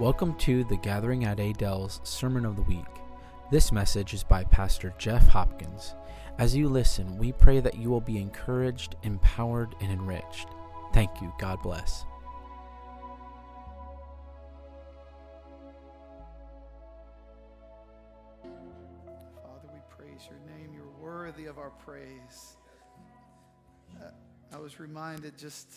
Welcome to the Gathering at Adele's Sermon of the Week. This message is by Pastor Jeff Hopkins. As you listen, we pray that you will be encouraged, empowered, and enriched. Thank you. God bless. Father, we praise your name. You're worthy of our praise. Uh, I was reminded just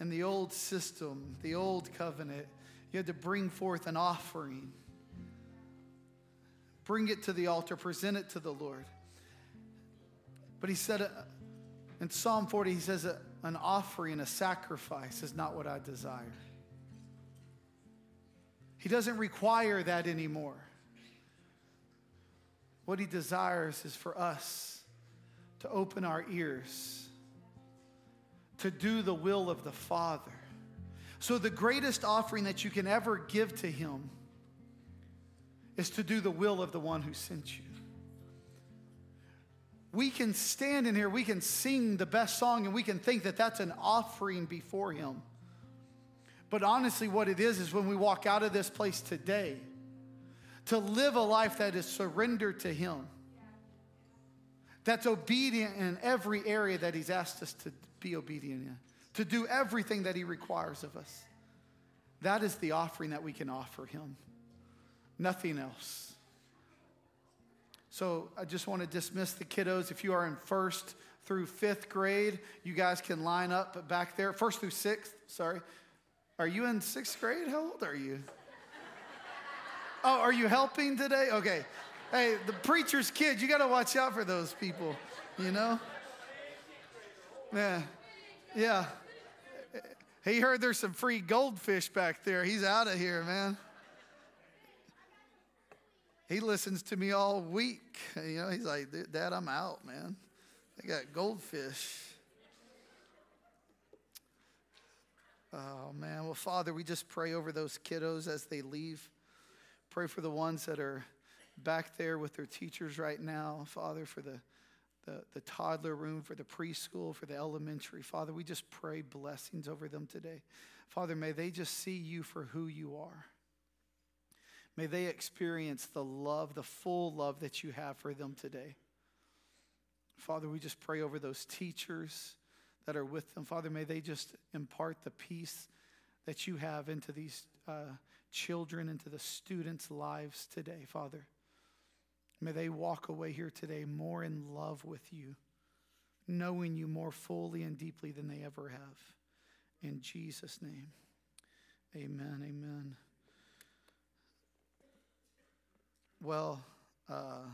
in the old system, the old covenant, you had to bring forth an offering, bring it to the altar, present it to the Lord. But he said uh, in Psalm 40, he says, an offering, a sacrifice is not what I desire. He doesn't require that anymore. What he desires is for us to open our ears, to do the will of the Father. So, the greatest offering that you can ever give to him is to do the will of the one who sent you. We can stand in here, we can sing the best song, and we can think that that's an offering before him. But honestly, what it is is when we walk out of this place today, to live a life that is surrendered to Him, that's obedient in every area that He's asked us to be obedient in, to do everything that He requires of us. That is the offering that we can offer Him, nothing else. So I just want to dismiss the kiddos. If you are in first through fifth grade, you guys can line up back there. First through sixth, sorry. Are you in sixth grade? How old are you? Oh, are you helping today? Okay. Hey, the preacher's kids, you got to watch out for those people, you know? Yeah. Yeah. He heard there's some free goldfish back there. He's out of here, man. He listens to me all week. You know, he's like, Dad, I'm out, man. They got goldfish. Oh, man. Well, Father, we just pray over those kiddos as they leave. Pray for the ones that are back there with their teachers right now, Father, for the, the, the, toddler room, for the preschool, for the elementary. Father, we just pray blessings over them today. Father, may they just see you for who you are. May they experience the love, the full love that you have for them today. Father, we just pray over those teachers that are with them. Father, may they just impart the peace that you have into these uh, children, into the students' lives today, Father. May they walk away here today more in love with you, knowing you more fully and deeply than they ever have. In Jesus' name, amen, amen. Well, uh,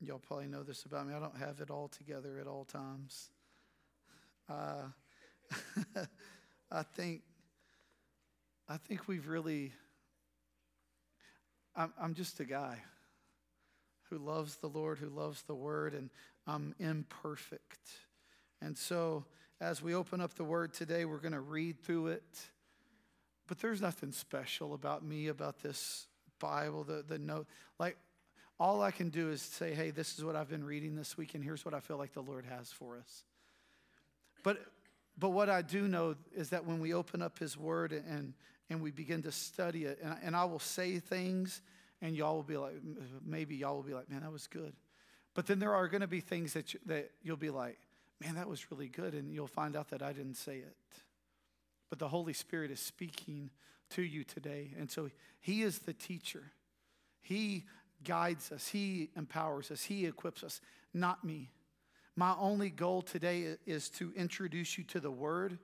y'all probably know this about me. I don't have it all together at all times. Uh, I think I think we've really, I'm, I'm just a guy who loves the Lord, who loves the Word, and I'm imperfect. And so, as we open up the Word today, we're going to read through it. But there's nothing special about me, about this Bible, the, the note. Like, all I can do is say, hey, this is what I've been reading this week, and here's what I feel like the Lord has for us. But but what I do know is that when we open up His Word and, and we begin to study it, and, and I will say things, and y'all will be like, maybe y'all will be like, man, that was good. But then there are going to be things that, you, that you'll be like, man, that was really good, and you'll find out that I didn't say it. But the Holy Spirit is speaking to you today. And so He is the teacher. He guides us, He empowers us, He equips us, not me. My only goal today is to introduce you to the Word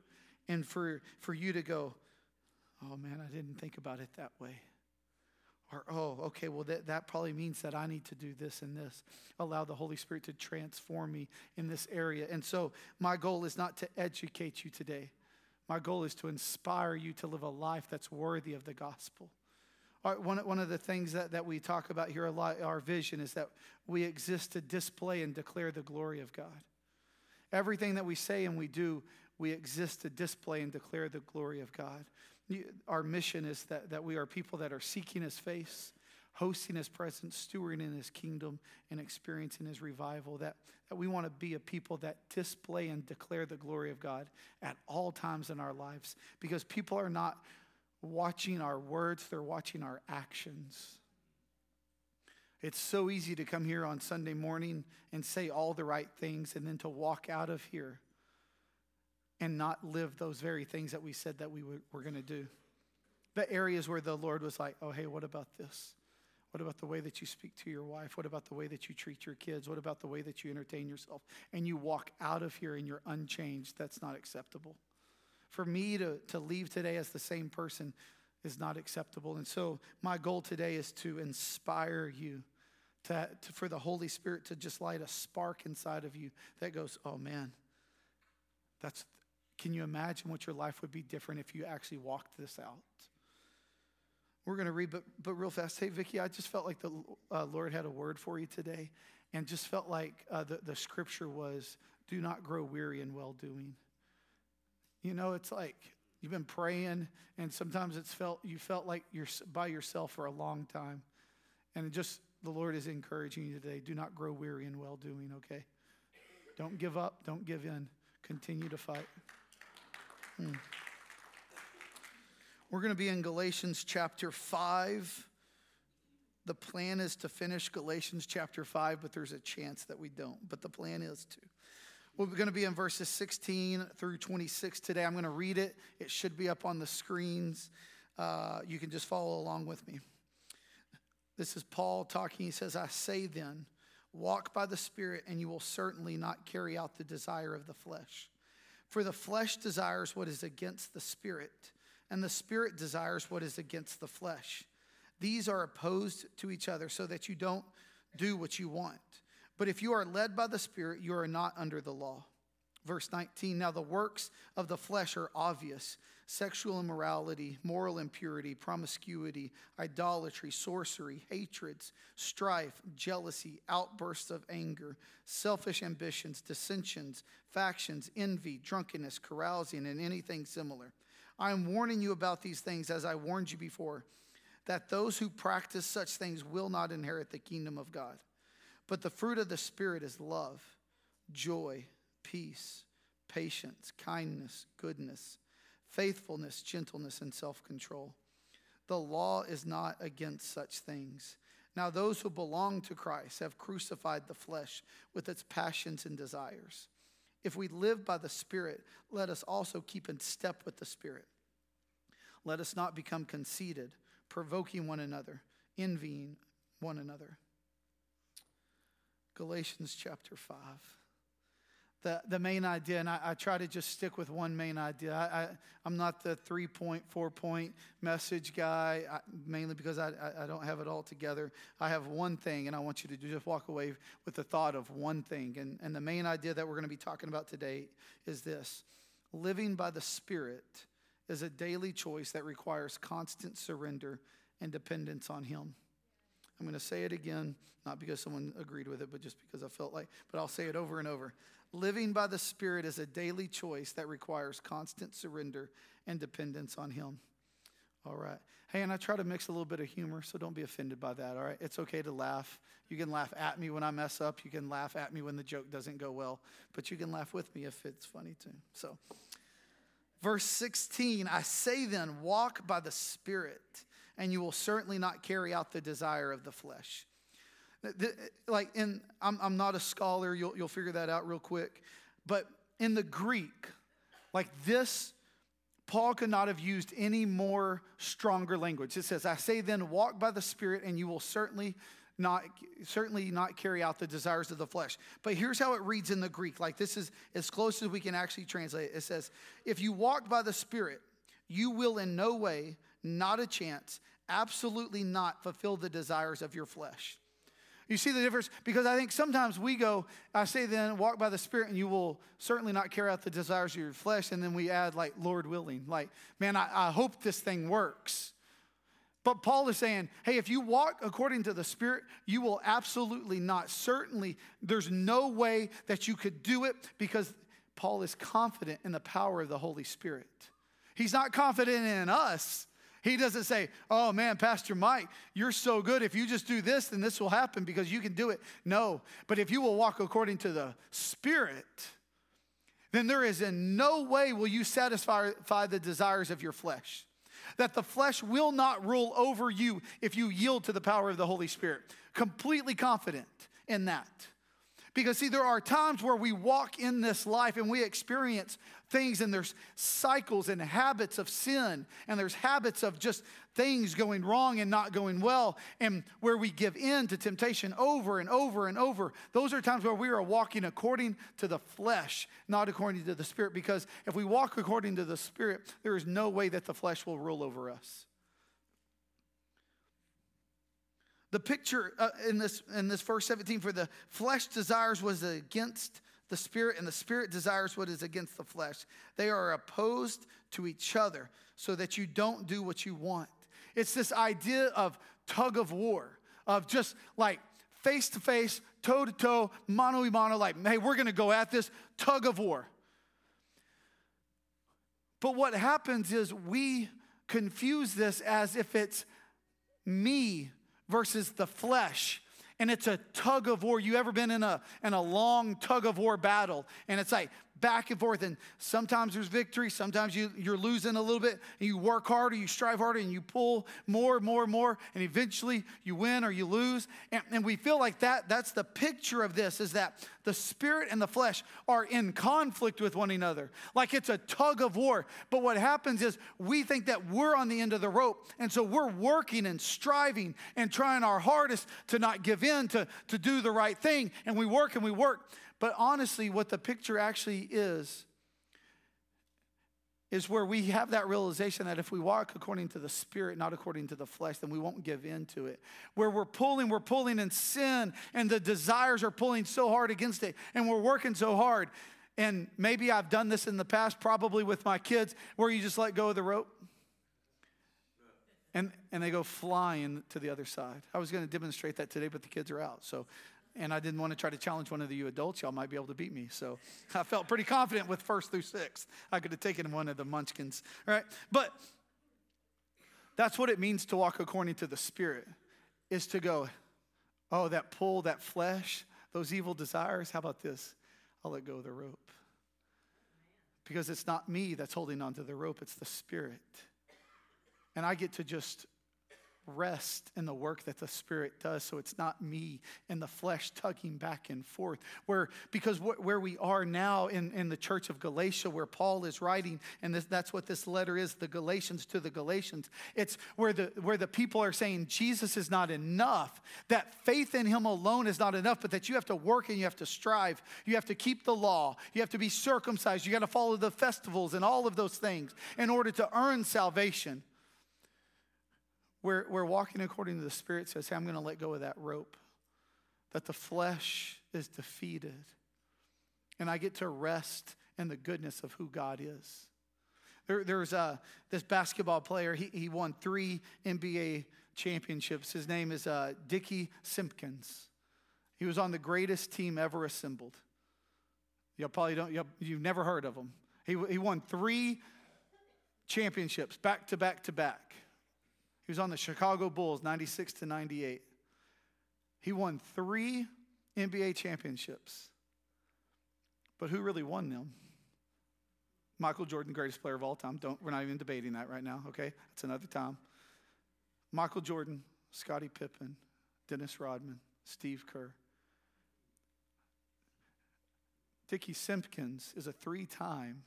and for, for you to go, oh man, I didn't think about it that way. Or, oh, okay, well, that, that probably means that I need to do this and this. Allow the Holy Spirit to transform me in this area. And so, my goal is not to educate you today. My goal is to inspire you to live a life that's worthy of the gospel. One, one of the things that, that we talk about here a lot, our vision, is that we exist to display and declare the glory of God. Everything that we say and we do, we exist to display and declare the glory of God. Our mission is that, that we are people that are seeking His face, hosting His presence, stewarding in His kingdom, and experiencing His revival. That, that we want to be a people that display and declare the glory of God at all times in our lives because people are not watching our words, they're watching our actions. It's so easy to come here on Sunday morning and say all the right things and then to walk out of here and not live those very things that we said that we were going to do. The areas where the Lord was like, oh, hey, what about this? What about the way that you speak to your wife? What about the way that you treat your kids? What about the way that you entertain yourself? And you walk out of here and you're unchanged. That's not acceptable. For me to, to leave today as the same person is not acceptable. And so, my goal today is to inspire you, to, to, for the Holy Spirit to just light a spark inside of you that goes, oh man, that's, can you imagine what your life would be different if you actually walked this out? We're going to read, but, but real fast. Hey, Vicki, I just felt like the uh, Lord had a word for you today and just felt like uh, the, the scripture was do not grow weary in well doing. You know, it's like you've been praying, and sometimes it's felt you felt like you're by yourself for a long time. And just the Lord is encouraging you today do not grow weary in well doing, okay? Don't give up, don't give in, continue to fight. Hmm. We're going to be in Galatians chapter 5. The plan is to finish Galatians chapter 5, but there's a chance that we don't. But the plan is to. We're going to be in verses 16 through 26 today. I'm going to read it. It should be up on the screens. Uh, you can just follow along with me. This is Paul talking. He says, I say then, walk by the Spirit, and you will certainly not carry out the desire of the flesh. For the flesh desires what is against the Spirit and the spirit desires what is against the flesh. These are opposed to each other so that you don't do what you want. But if you are led by the spirit, you are not under the law. Verse 19 Now the works of the flesh are obvious sexual immorality, moral impurity, promiscuity, idolatry, sorcery, hatreds, strife, jealousy, outbursts of anger, selfish ambitions, dissensions, factions, envy, drunkenness, carousing, and anything similar. I am warning you about these things as I warned you before, that those who practice such things will not inherit the kingdom of God. But the fruit of the Spirit is love, joy, peace, patience, kindness, goodness, faithfulness, gentleness, and self control. The law is not against such things. Now, those who belong to Christ have crucified the flesh with its passions and desires. If we live by the Spirit, let us also keep in step with the Spirit. Let us not become conceited, provoking one another, envying one another. Galatians chapter 5 the, the main idea, and I, I, try to just stick with one main idea. I, am not the three point, four point message guy, I, mainly because I, I, don't have it all together. I have one thing, and I want you to just walk away with the thought of one thing. And, and the main idea that we're going to be talking about today is this living by the Spirit is a daily choice that requires constant surrender and dependence on Him. I'm going to say it again, not because someone agreed with it, but just because I felt like, but I'll say it over and over. Living by the Spirit is a daily choice that requires constant surrender and dependence on Him. All right. Hey, and I try to mix a little bit of humor, so don't be offended by that, all right? It's okay to laugh. You can laugh at me when I mess up. You can laugh at me when the joke doesn't go well, but you can laugh with me if it's funny too. So, verse 16 I say then, walk by the Spirit, and you will certainly not carry out the desire of the flesh. Like, in, I'm, I'm not a scholar, you'll, you'll figure that out real quick. But in the Greek, like this, Paul could not have used any more stronger language. It says, I say then, walk by the Spirit, and you will certainly not certainly not carry out the desires of the flesh. But here's how it reads in the Greek. Like this is as close as we can actually translate it. It says, if you walk by the Spirit, you will in no way, not a chance, absolutely not fulfill the desires of your flesh. You see the difference? Because I think sometimes we go, I say then, walk by the Spirit, and you will certainly not carry out the desires of your flesh. And then we add, like, Lord willing. Like, man, I, I hope this thing works. But Paul is saying, hey, if you walk according to the Spirit, you will absolutely not. Certainly, there's no way that you could do it because Paul is confident in the power of the Holy Spirit. He's not confident in us, he doesn't say, Oh man, Pastor Mike, you're so good. If you just do this, then this will happen because you can do it. No. But if you will walk according to the Spirit, then there is in no way will you satisfy the desires of your flesh. that the flesh will not rule over you if you yield to the power of the Holy Spirit. Completely confident in that. Because, see, there are times where we walk in this life and we experience things, and there's cycles and habits of sin, and there's habits of just things going wrong and not going well, and where we give in to temptation over and over and over. Those are times where we are walking according to the flesh, not according to the Spirit. Because if we walk according to the Spirit, there is no way that the flesh will rule over us. The picture uh, in this in this verse 17 for the flesh desires was against the spirit, and the spirit desires what is against the flesh. They are opposed to each other so that you don't do what you want. It's this idea of tug of war, of just like face to face, toe to toe, mano a mano, like, hey, we're gonna go at this tug of war. But what happens is we confuse this as if it's me versus the flesh and it's a tug of war. You ever been in a in a long tug of war battle? And it's like back and forth. And sometimes there's victory, sometimes you, you're losing a little bit, and you work harder, you strive harder, and you pull more, more, more, and eventually you win or you lose. And, and we feel like that, that's the picture of this is that the spirit and the flesh are in conflict with one another, like it's a tug of war. But what happens is we think that we're on the end of the rope, and so we're working and striving and trying our hardest to not give in, to, to do the right thing, and we work and we work. But honestly, what the picture actually is, is where we have that realization that if we walk according to the Spirit, not according to the flesh, then we won't give in to it. Where we're pulling, we're pulling in sin, and the desires are pulling so hard against it, and we're working so hard. And maybe I've done this in the past, probably with my kids, where you just let go of the rope. And, and they go flying to the other side. I was going to demonstrate that today, but the kids are out. So and I didn't want to try to challenge one of you adults. Y'all might be able to beat me. So I felt pretty confident with first through sixth. I could have taken one of the munchkins. All right. But that's what it means to walk according to the Spirit, is to go, oh, that pull, that flesh, those evil desires. How about this? I'll let go of the rope. Because it's not me that's holding onto the rope, it's the Spirit. And I get to just rest in the work that the Spirit does. So it's not me and the flesh tugging back and forth. Where, because wh- where we are now in, in the church of Galatia, where Paul is writing, and this, that's what this letter is the Galatians to the Galatians. It's where the, where the people are saying Jesus is not enough, that faith in Him alone is not enough, but that you have to work and you have to strive. You have to keep the law. You have to be circumcised. You got to follow the festivals and all of those things in order to earn salvation. We're, we're walking according to the Spirit says, hey, I'm going to let go of that rope, that the flesh is defeated, and I get to rest in the goodness of who God is. There, there's a, this basketball player, he, he won three NBA championships. His name is uh, Dickie Simpkins. He was on the greatest team ever assembled. You probably don't, you've never heard of him. He, he won three championships back to back to back. He was on the Chicago Bulls 96 to 98. He won three NBA championships. But who really won them? Michael Jordan, greatest player of all time. Don't, we're not even debating that right now, okay? That's another time. Michael Jordan, Scottie Pippen, Dennis Rodman, Steve Kerr. Dickie Simpkins is a three time,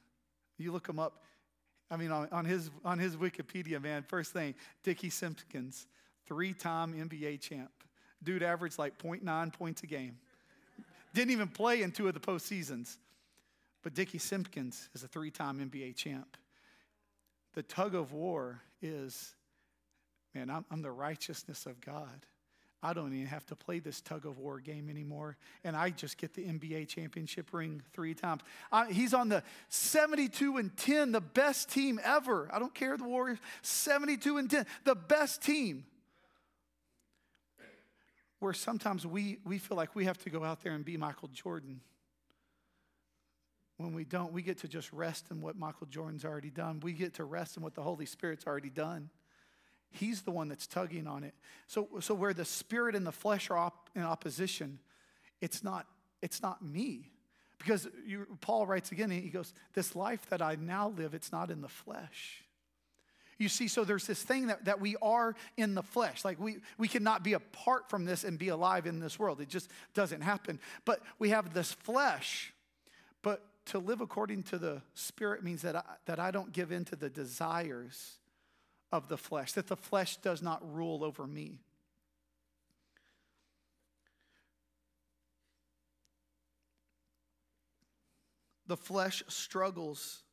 you look him up, I mean, on, on, his, on his Wikipedia, man, first thing, Dickie Simpkins, three time NBA champ. Dude averaged like 0.9 points a game. Didn't even play in two of the postseasons. But Dickie Simpkins is a three time NBA champ. The tug of war is man, I'm, I'm the righteousness of God. I don't even have to play this tug of war game anymore. And I just get the NBA championship ring three times. Uh, he's on the 72 and 10, the best team ever. I don't care the Warriors, 72 and 10, the best team. Where sometimes we, we feel like we have to go out there and be Michael Jordan. When we don't, we get to just rest in what Michael Jordan's already done. We get to rest in what the Holy Spirit's already done. He's the one that's tugging on it. So, so where the spirit and the flesh are op- in opposition, it's not, it's not me. Because you, Paul writes again, he goes, This life that I now live, it's not in the flesh. You see, so there's this thing that, that we are in the flesh. Like we, we cannot be apart from this and be alive in this world. It just doesn't happen. But we have this flesh. But to live according to the Spirit means that I, that I don't give in to the desires of the flesh, that the flesh does not rule over me. The flesh struggles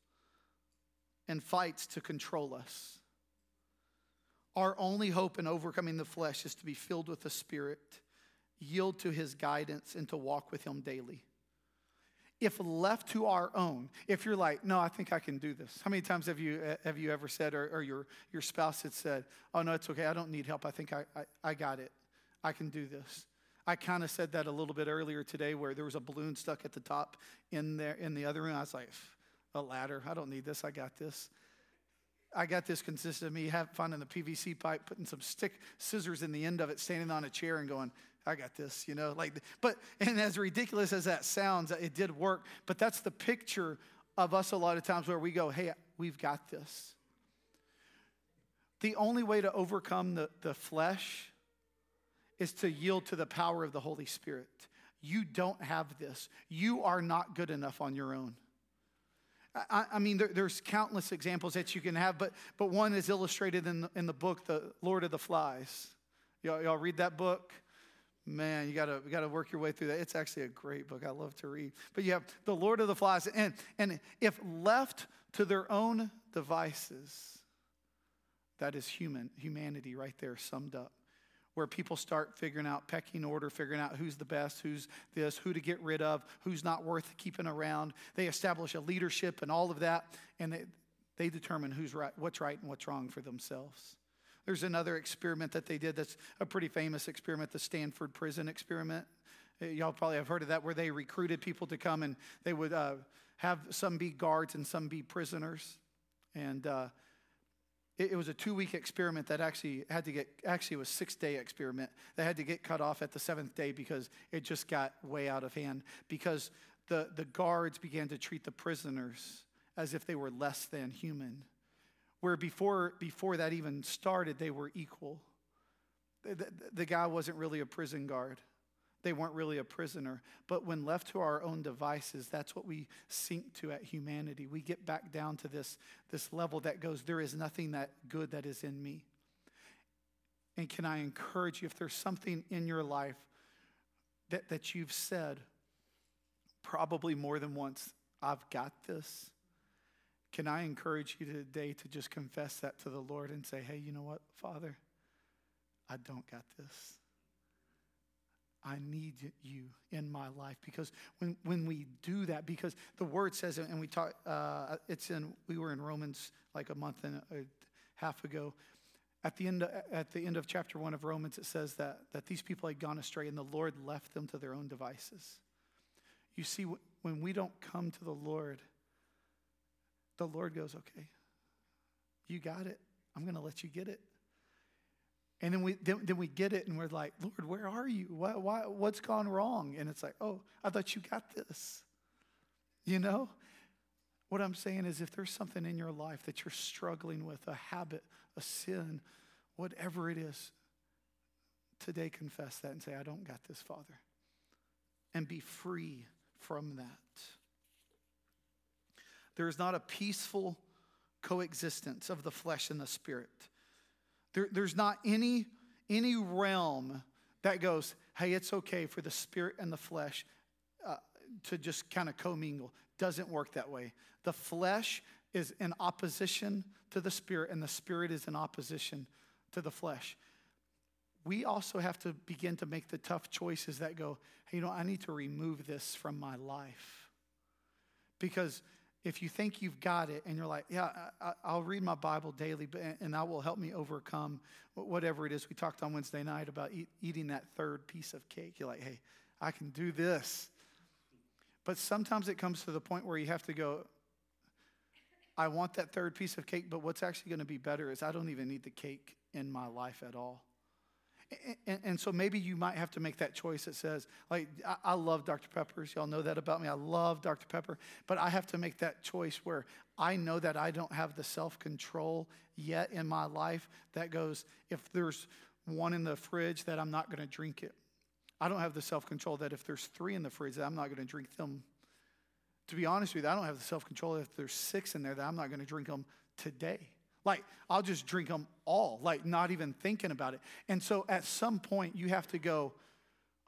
and fights to control us. Our only hope in overcoming the flesh is to be filled with the Spirit, yield to His guidance, and to walk with Him daily. If left to our own, if you're like, no, I think I can do this. How many times have you, eh, have you ever said, or, or your, your spouse had said, oh, no, it's okay, I don't need help. I think I, I, I got it. I can do this. I kind of said that a little bit earlier today where there was a balloon stuck at the top in there in the other room. I was like, a ladder. I don't need this. I got this. I got this consisted of me finding the PVC pipe, putting some stick scissors in the end of it, standing on a chair and going, I got this, you know, like, but, and as ridiculous as that sounds, it did work. But that's the picture of us a lot of times where we go, hey, we've got this. The only way to overcome the, the flesh is to yield to the power of the Holy Spirit. You don't have this. You are not good enough on your own. I, I mean, there, there's countless examples that you can have, but, but one is illustrated in the, in the book, The Lord of the Flies. Y'all, y'all read that book? Man, you gotta, you gotta work your way through that. It's actually a great book. I love to read. But you have The Lord of the Flies. And, and if left to their own devices, that is human, humanity right there summed up where people start figuring out pecking order, figuring out who's the best, who's this, who to get rid of, who's not worth keeping around. They establish a leadership and all of that, and they, they determine who's right, what's right and what's wrong for themselves. There's another experiment that they did that's a pretty famous experiment, the Stanford Prison Experiment. Y'all probably have heard of that, where they recruited people to come and they would uh, have some be guards and some be prisoners. And uh, it, was a two week experiment that actually had to get, actually, was six day experiment that had to get cut off at the seventh day because it just got way out of hand. Because the, the guards began to treat the prisoners as if they were less than human. Where before, before that even started, they were equal. The, the, the guy wasn't really a prison guard they weren't really a prisoner. But when left to our own devices, that's what we sink to at humanity. We get back down to this, this level that goes, there is nothing that good that is in me. And can I encourage you, if there's something in your life that, that you've said probably more than once, I've got this. Can I encourage you today to just confess that to the Lord and say, hey, you know what, Father? I don't got this. I need you in my life because when, when we do that, because the word says, and we talk, uh, it's in, we were in Romans like a month and a half ago. At the, end of, at the end of chapter one of Romans, it says that, that these people had gone astray and the Lord left them to their own devices. You see, when we don't come to the Lord, the Lord goes, okay, you got it. I'm going to let you get it. And then we, then, then, we get it and we're like, Lord, where are you? Why, why, what's gone wrong? And it's like, oh, I thought you got this. You know? What I'm saying is, if there's something in your life that you're struggling with, a habit, a sin, whatever it is, today confess that and say, I don't got this, Father. And be free from that. There is not a peaceful coexistence of the flesh and the spirit. There, there's not any, any realm that goes, hey, it's okay for the spirit and the flesh uh, to just kind of commingle. Doesn't work that way. The flesh is in opposition to the spirit, and the spirit is in opposition to the flesh. We also have to begin to make the tough choices that go, hey, you know, I need to remove this from my life. Because if you think you've got it and you're like, yeah, I, will read my Bible daily, and that will help me overcome whatever it is. We talked on Wednesday night about eat, eating that third piece of cake. You're like, hey, I can do this. But sometimes it comes to the point where you have to go, I want that third piece of cake, but what's actually going to be better is I don't even need the cake in my life at all. And, and, so maybe you might have to make that choice that says, like, I, I love Dr. Peppers. Y'all know that about me. I love Dr. Pepper. But I have to make that choice where I know that I don't have the self control yet in my life that goes, if there's one in the fridge, that I'm not going to drink it. I don't have the self control that if there's three in the fridge, that I'm not going to drink them. To be honest with you, I don't have the self control if there's six in there that I'm not going to drink them today. Like, I'll just drink them all, like, not even thinking about it. And so at some point, you have to go,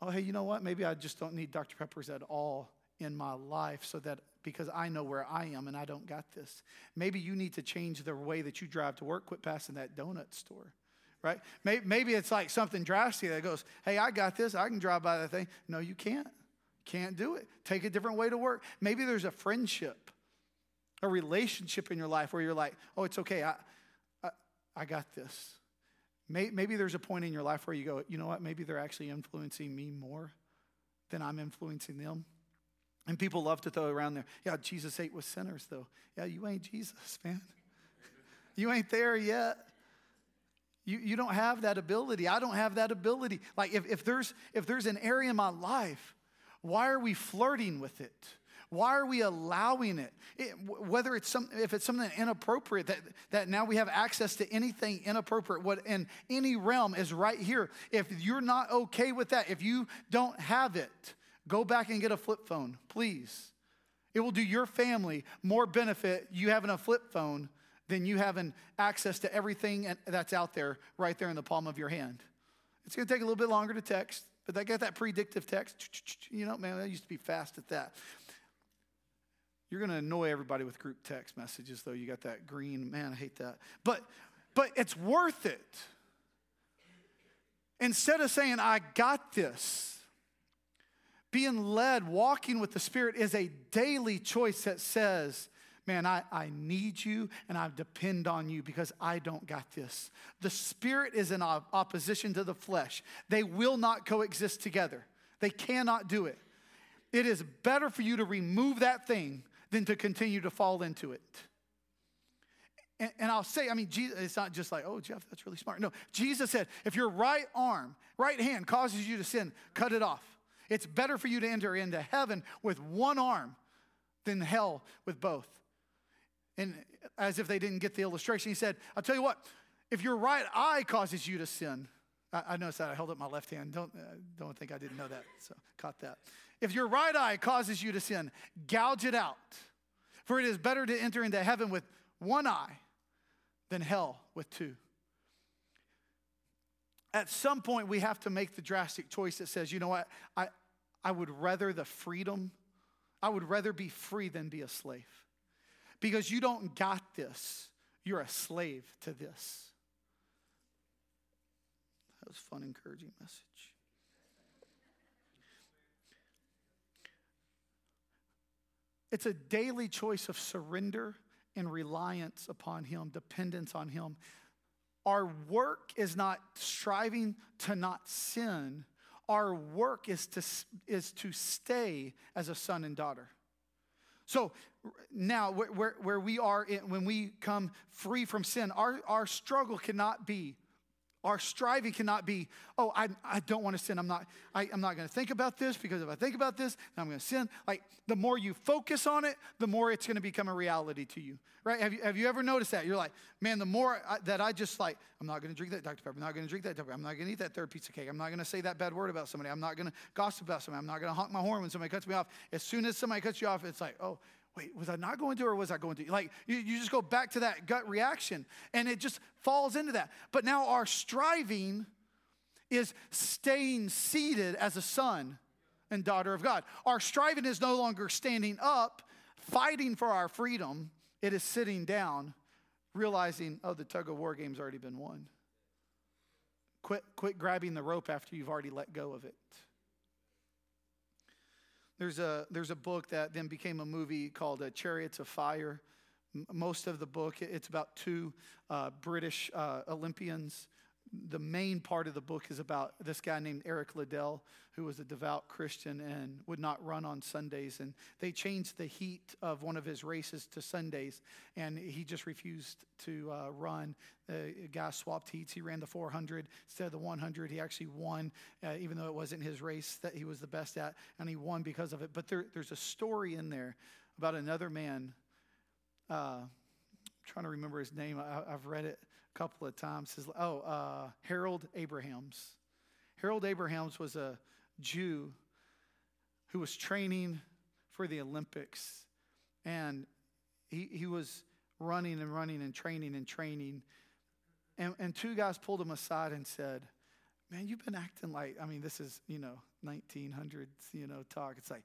oh, hey, you know what? Maybe I just don't need Dr. Peppers at all in my life so that because I know where I am and I don't got this. Maybe you need to change the way that you drive to work, quit passing that donut store. Right? Maybe it's like something drastic that goes, hey, I got this. I can drive by that thing. No, you can't. Can't do it. Take a different way to work. Maybe there's a friendship, a relationship in your life where you're like, oh, it's okay. I, I, I got this. Maybe there's a point in your life where you go, you know what? Maybe they're actually influencing me more than I'm influencing them. And people love to throw around there, yeah, Jesus ate with sinners, though. Yeah, you ain't Jesus, man. you ain't there yet. You, you don't have that ability. I don't have that ability. Like, if, if, there's, if there's an area in my life, why are we flirting with it? Why are we allowing it? it? whether it's some, if it's something inappropriate, that, that now we have access to anything inappropriate, what in any realm is right here. If you're not okay with that, if you don't have it, Go back and get a flip phone, please. It will do your family more benefit you having a flip phone than you having access to everything that's out there right there in the palm of your hand. It's to take a little bit longer to text, but they got that predictive text. You know, man, I used to be fast at that. You're going to annoy everybody with group text messages, though. You got that green, man, I hate that. But, but it's worth it. Instead of saying, I got this, being led, walking with the Spirit is a daily choice that says, Man, I, I need you and I depend on you because I don't got this. The Spirit is in opposition to the flesh, they will not coexist together. They cannot do it. It is better for you to remove that thing than to continue to fall into it. And, and, I'll say, I mean, Jesus, it's not just like, oh, Jeff, that's really smart. No, Jesus said, if your right arm, right hand causes you to sin, cut it off. It's better for you to enter into heaven with one arm than hell with both. And as if they didn't get the illustration, he said, I'll tell you what, if your right eye causes you to sin, I, I noticed that I held up my left hand. Don't, uh, don't think I didn't know that, so caught that. If your right eye causes you to sin, gouge it out. For it is better to enter into heaven with one eye than hell with two at some point we have to make the drastic choice that says, you know what, I, I would rather the freedom, I would rather be free than be a slave. Because you don't got this, you're a slave to this. That was a fun, encouraging message. It's a daily choice of surrender and reliance upon Him, dependence on Him. Our work is not striving to not sin, our work is to, is to stay as a son and daughter. So now, where, where we are, in, when we come free from sin, our, our struggle cannot be our striving cannot be, oh, I, I don't want to sin. I'm not, I, I'm not going to think about this because if I think about this, I'm going to sin. Like the more you focus on it, the more it's going to become a reality to you, right? Have you, have you ever noticed that? You're like, man, the more I, that I just like, I'm not going to drink that Dr. Pepper. I'm not going to drink that Dr. Pepper. I'm not going to eat that third piece of cake. I'm not going to say that bad word about somebody. I'm not going to gossip about somebody. I'm not going to honk my horn when somebody cuts me off. As soon as somebody cuts you off, it's like, oh, wait, was I not going to or was I going to? Like, you, you just go back to that gut reaction and it just falls into that. But now our striving is staying seated as a son and daughter of God. Our striving is no longer standing up, fighting for our freedom, it is sitting down, realizing, oh, the tug of war game's already been won. Quit, quit grabbing the rope after you've already let go of it. There's a, there's a book that then became a movie called uh, Chariots of Fire. M- most of the book, it's about two uh, British uh, Olympians. The main part of the book is about this guy named Eric Liddell, who was a devout Christian and would not run on Sundays. And they changed the heat of one of his races to Sundays, and he just refused to uh, run. The guy swapped heats. He ran the 400 instead of the 100. He actually won, uh, even though it wasn't his race that he was the best at, and he won because of it. But there, there's a story in there about another man uh, I'm trying to remember his name. I, have read it couple of times. His, oh, uh, Harold Abrahams. Harold Abrahams was a Jew who was training for the Olympics. And he, he was running and running and training and training. And, and two guys pulled him aside and said, Man, you've been acting like, I mean, this is, you know, 1900s, you know, talk. It's like,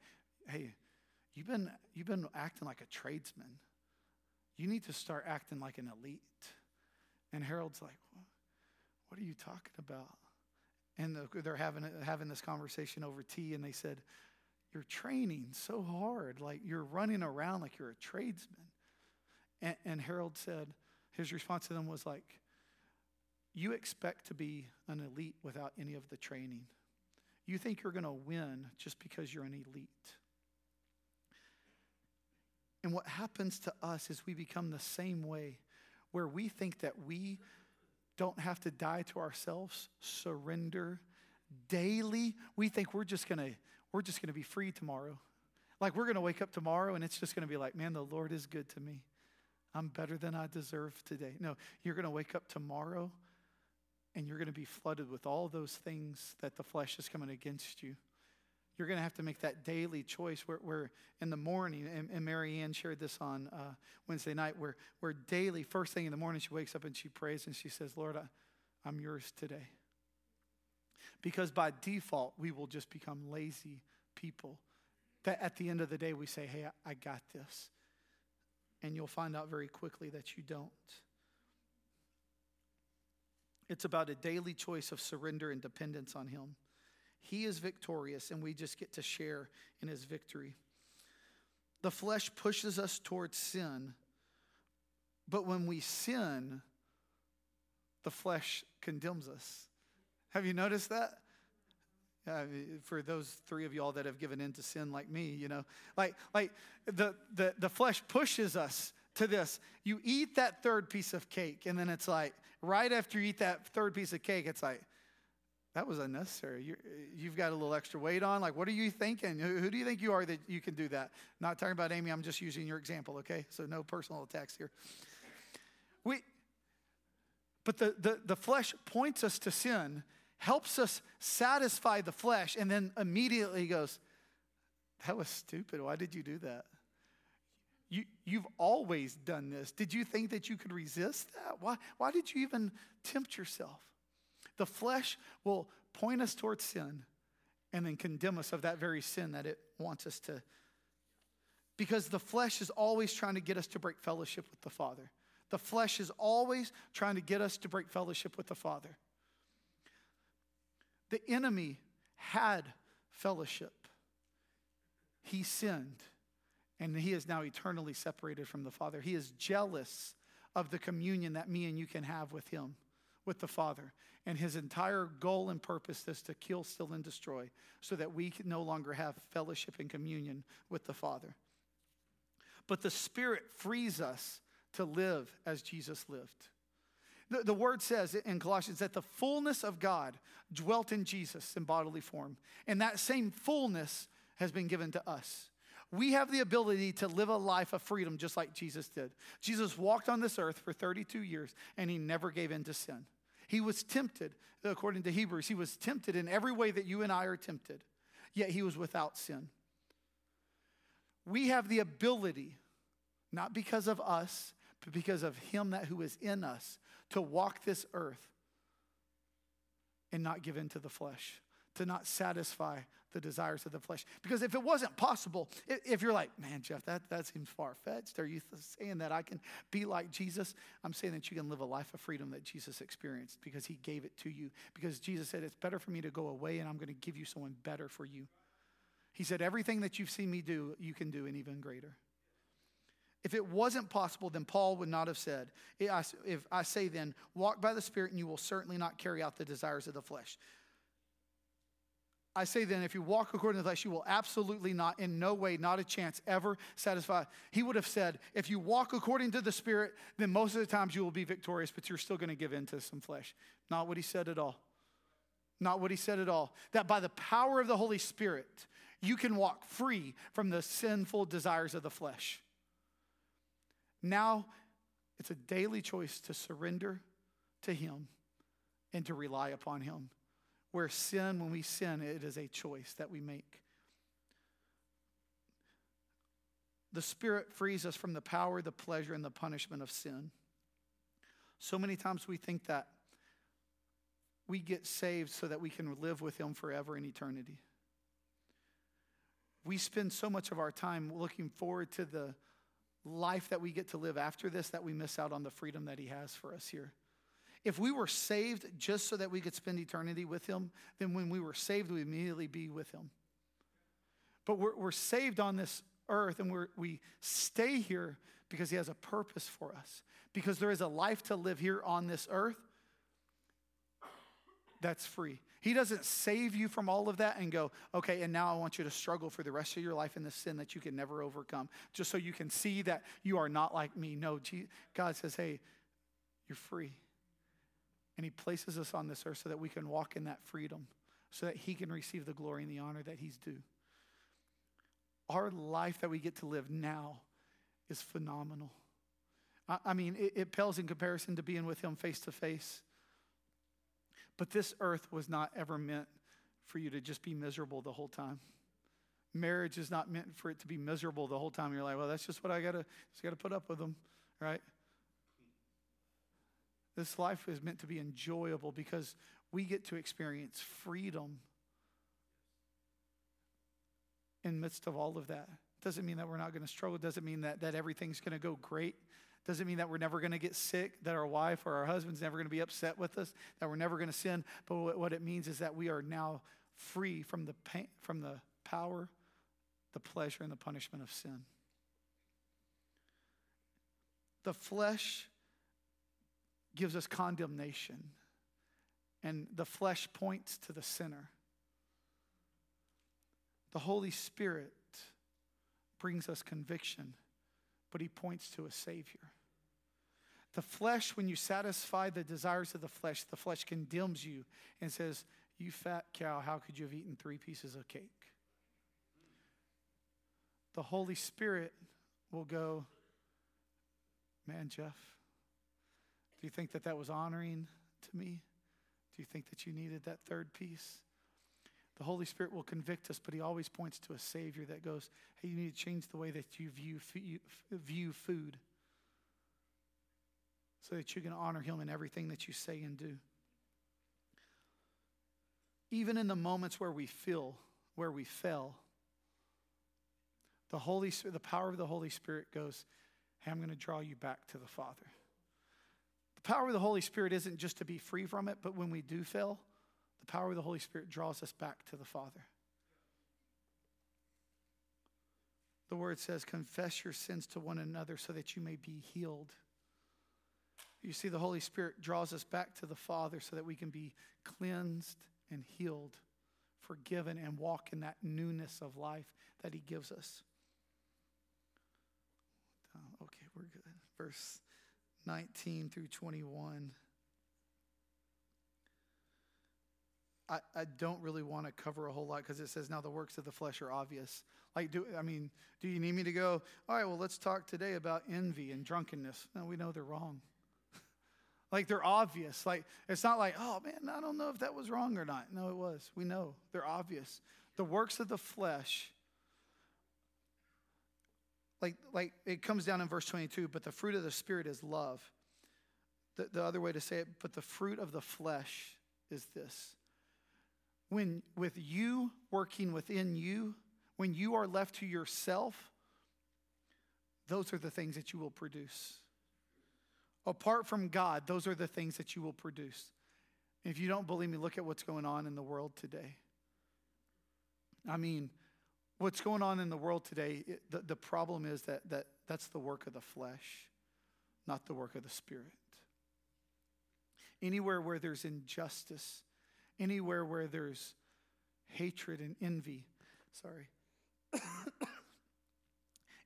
hey, you've been, you've been acting like a tradesman. You need to start acting like an elite. And Harold's like, what are you talking about? And they're having, having this conversation over tea, and they said, You're training so hard, like you're running around like you're a tradesman. And, and Harold said, His response to them was like, You expect to be an elite without any of the training. You think you're going to win just because you're an elite. And what happens to us is we become the same way, where we think that we don't have to die to ourselves, surrender daily. We think we're just gonna we're just gonna be free tomorrow. Like we're gonna wake up tomorrow and it's just gonna be like, man, the Lord is good to me. I'm better than I deserve today. No, you're gonna wake up tomorrow and you're gonna be flooded with all those things that the flesh is coming against you. You're going to have to make that daily choice where, where in the morning, and, and Mary Ann shared this on uh, Wednesday night, where, where daily, first thing in the morning, she wakes up and she prays and she says, Lord, I, I'm yours today. Because by default, we will just become lazy people. That at the end of the day, we say, Hey, I, I got this. And you'll find out very quickly that you don't. It's about a daily choice of surrender and dependence on Him. He is victorious, and we just get to share in his victory. The flesh pushes us towards sin, but when we sin, the flesh condemns us. Have you noticed that? Uh, for those three of y'all that have given in to sin like me, you know, like, like the, the, the flesh pushes us to this. You eat that third piece of cake, and then it's like, right after you eat that third piece of cake, it's like, that was unnecessary. you have got a little extra weight on. Like, what are you thinking? Who, who, do you think you are that you can do that? Not talking about Amy. I'm just using your example, okay? So no personal attacks here. We, but the, the, the flesh points us to sin, helps us satisfy the flesh, and then immediately goes, That was stupid. Why did you do that? You, you've always done this. Did you think that you could resist that? Why, why did you even tempt yourself? The flesh will point us towards sin and then condemn us of that very sin that it wants us to. Because the flesh is always trying to get us to break fellowship with the Father. The flesh is always trying to get us to break fellowship with the Father. The enemy had fellowship, he sinned, and he is now eternally separated from the Father. He is jealous of the communion that me and you can have with him with the Father. And his entire goal and purpose is to kill, steal, and destroy so that we can no longer have fellowship and communion with the Father. But the Spirit frees us to live as Jesus lived. The, the word says in Colossians that the fullness of God dwelt in Jesus in bodily form. And that same fullness has been given to us. We have the ability to live a life of freedom just like Jesus did. Jesus walked on this earth for 32 years and he never gave in to sin. He was tempted, according to Hebrews, he was tempted in every way that you and I are tempted, yet he was without sin. We have the ability, not because of us, but because of him that who is in us, to walk this earth and not give in to the flesh, to not satisfy the desires of the flesh. Because if it wasn't possible, if you're like, man, Jeff, that, that seems far fetched, are you saying that I can be like Jesus? I'm saying that you can live a life of freedom that Jesus experienced because he gave it to you. Because Jesus said, it's better for me to go away and I'm going to give you someone better for you. He said, everything that you've seen me do, you can do and even greater. If it wasn't possible, then Paul would not have said, If I say then, walk by the Spirit, and you will certainly not carry out the desires of the flesh. I say then, if you walk according to the flesh, you will absolutely not, in no way, not a chance, ever satisfy. He would have said, if you walk according to the Spirit, then most of the times you will be victorious, but you're still going to give in to some flesh. Not what he said at all. Not what he said at all. That by the power of the Holy Spirit, you can walk free from the sinful desires of the flesh. Now it's a daily choice to surrender to Him and to rely upon Him. Where sin, when we sin, it is a choice that we make. The Spirit frees us from the power, the pleasure, and the punishment of sin. So many times we think that we get saved so that we can live with Him forever in eternity. We spend so much of our time looking forward to the life that we get to live after this that we miss out on the freedom that He has for us here. If we were saved just so that we could spend eternity with Him, then when we were saved, we immediately be with Him. But we're, we're saved on this earth and we're, we stay here because He has a purpose for us. Because there is a life to live here on this earth that's free. He doesn't save you from all of that and go, okay, and now I want you to struggle for the rest of your life in the sin that you can never overcome, just so you can see that you are not like me. No, God says, hey, you're free. And He places us on this earth so that we can walk in that freedom, so that He can receive the glory and the honor that He's due. Our life that we get to live now is phenomenal. I, I mean, it, it pales in comparison to being with Him face to face. But this earth was not ever meant for you to just be miserable the whole time. Marriage is not meant for it to be miserable the whole time. You're like, well, that's just what I gotta just gotta put up with them, right? This life is meant to be enjoyable because we get to experience freedom in midst of all of that. Doesn't mean that we're not going to struggle. Doesn't mean that, that everything's going to go great. Doesn't mean that we're never going to get sick, that our wife or our husband's never going to be upset with us, that we're never going to sin. But what it means is that we are now free from the pain, from the power, the pleasure, and the punishment of sin. The flesh gives us condemnation, and the flesh points to the sinner. The Holy Spirit brings us conviction, but he points to a Savior. The flesh, when you satisfy the desires of the flesh, the flesh condemns you and says, You fat cow, how could you have eaten three pieces of cake? The Holy Spirit will go, Man, Jeff, do you think that that was honoring to me? Do you think that you needed that third piece? The Holy Spirit will convict us, but He always points to a Savior that goes, Hey, you need to change the way that you view, view food so that you can honor Him in everything that you say and do. Even in the moments where we feel, where we fell, the Holy the power of the Holy Spirit goes, Hey, I'm going to draw you back to the Father. Power of the Holy Spirit isn't just to be free from it, but when we do fail, the power of the Holy Spirit draws us back to the Father. The word says, Confess your sins to one another so that you may be healed. You see, the Holy Spirit draws us back to the Father so that we can be cleansed and healed, forgiven, and walk in that newness of life that He gives us. Uh, okay, we're good. Verse 19 through 21. I, I don't really want to cover a whole lot because it says now the works of the flesh are obvious. Like, do I mean, do you need me to go, all right, well, let's talk today about envy and drunkenness? No, we know they're wrong. Like they're obvious. Like it's not like, oh man, I don't know if that was wrong or not. No, it was. We know. They're obvious. The works of the flesh, like, like it comes down in verse 22, but the fruit of the Spirit is love. The, the other way to say it, but the fruit of the flesh is this. When with you working within you, when you are left to yourself, those are the things that you will produce. Apart from God, those are the things that you will produce. If you don't believe me, look at what's going on in the world today. I mean, what's going on in the world today, it, the, the problem is that, that that's the work of the flesh, not the work of the Spirit. Anywhere where there's injustice, anywhere where there's hatred and envy, sorry,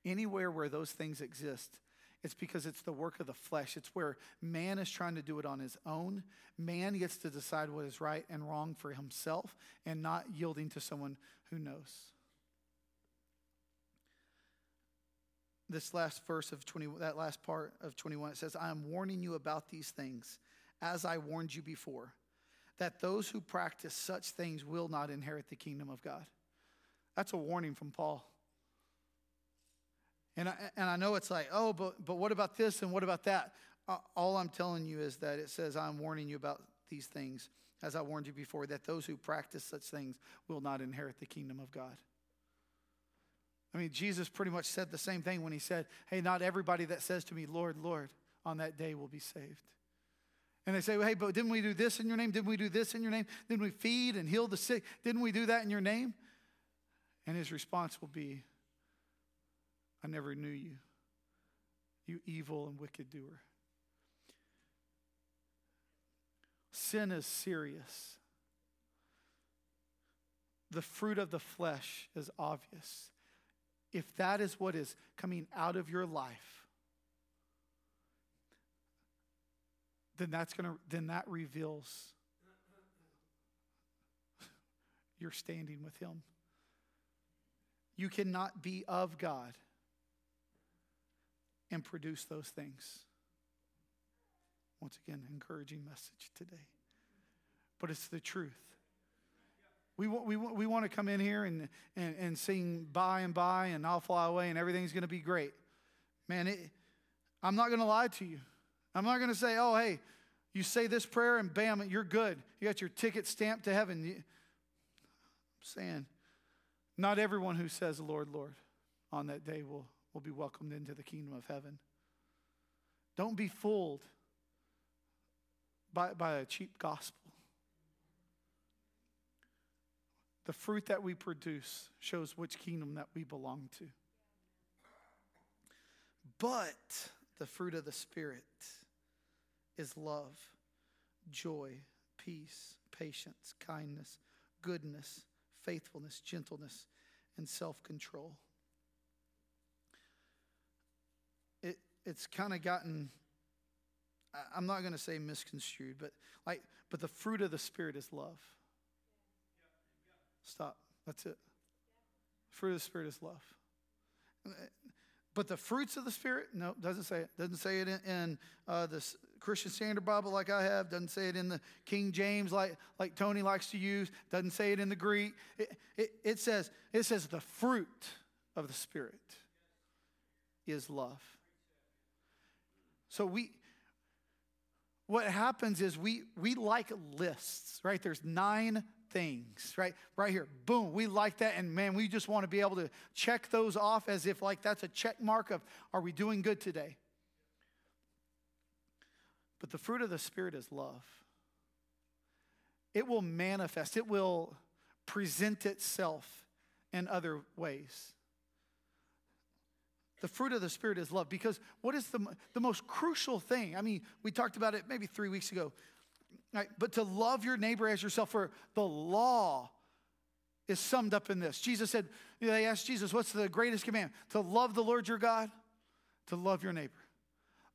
anywhere where those things exist, it's because it's the work of the flesh. It's where man is trying to do it on his own. Man gets to decide what is right and wrong for himself and not yielding to someone who knows. This last verse of 20, that last part of 21, it says, I am warning you about these things, as I warned you before, that those who practice such things will not inherit the kingdom of God. That's a warning from Paul. And I, and I know it's like, oh, but, but what about this and what about that? All I'm telling you is that it says, I'm warning you about these things, as I warned you before, that those who practice such things will not inherit the kingdom of God. I mean, Jesus pretty much said the same thing when he said, Hey, not everybody that says to me, Lord, Lord, on that day will be saved. And they say, well, Hey, but didn't we do this in your name? Didn't we do this in your name? Didn't we feed and heal the sick? Didn't we do that in your name? And his response will be, I never knew you, you evil and wicked doer. Sin is serious. The fruit of the flesh is obvious. If that is what is coming out of your life, then that's going to then that reveals your standing with him. You cannot be of God and produce those things. Once again, encouraging message today. But it's the truth. We, want, we, we want to come in here and, and, and sing by and by and I'll fly away and everything's going to be great. Man, it, I'm not going to lie to you. I'm not going to say, oh, hey, you say this prayer and bam, you're good. You got your ticket stamped to heaven. I'm saying, not everyone who says, Lord, Lord, on that day will, will be welcomed into the kingdom of heaven. Don't be fooled by, by a cheap gospel. The fruit that we produce shows which kingdom that we belong to. But the fruit of the Spirit is love, joy, peace, patience, kindness, goodness, faithfulness, gentleness, and self control. It, it's kind of gotten I'm not going to say misconstrued, but like, but the fruit of the Spirit is love. Stop. That's it. Fruit of the Spirit is love. But the fruits of the Spirit, no, doesn't say it. Doesn't say it in, in uh, the Christian Standard Bible like I have. Doesn't say it in the King James like, like Tony likes to use. Doesn't say it in the Greek. It, it, it says it says the fruit of the Spirit is love. So we what happens is we we like lists, right? There's nine things, right? Right here. Boom. We like that. And man, we just want to be able to check those off as if like that's a check mark of are we doing good today? But the fruit of the Spirit is love. It will manifest, it will present itself in other ways. The fruit of the Spirit is love. Because what is the, the most crucial thing? I mean, we talked about it maybe three weeks ago. Right? But to love your neighbor as yourself, for the law is summed up in this. Jesus said, they asked Jesus, what's the greatest command? To love the Lord your God, to love your neighbor.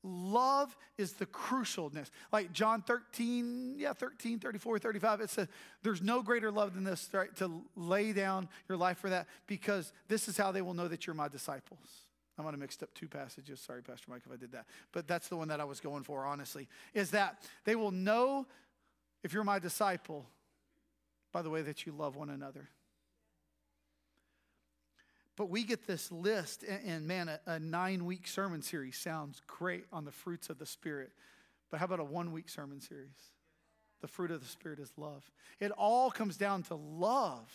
Love is the crucialness. Like John 13, yeah, 13, 34, 35, it says, there's no greater love than this, right? To lay down your life for that, because this is how they will know that you're my disciples. I might have mixed up two passages. Sorry, Pastor Mike, if I did that. But that's the one that I was going for, honestly, is that they will know if you're my disciple by the way that you love one another. But we get this list, and, and man, a, a nine week sermon series sounds great on the fruits of the Spirit. But how about a one week sermon series? The fruit of the Spirit is love. It all comes down to love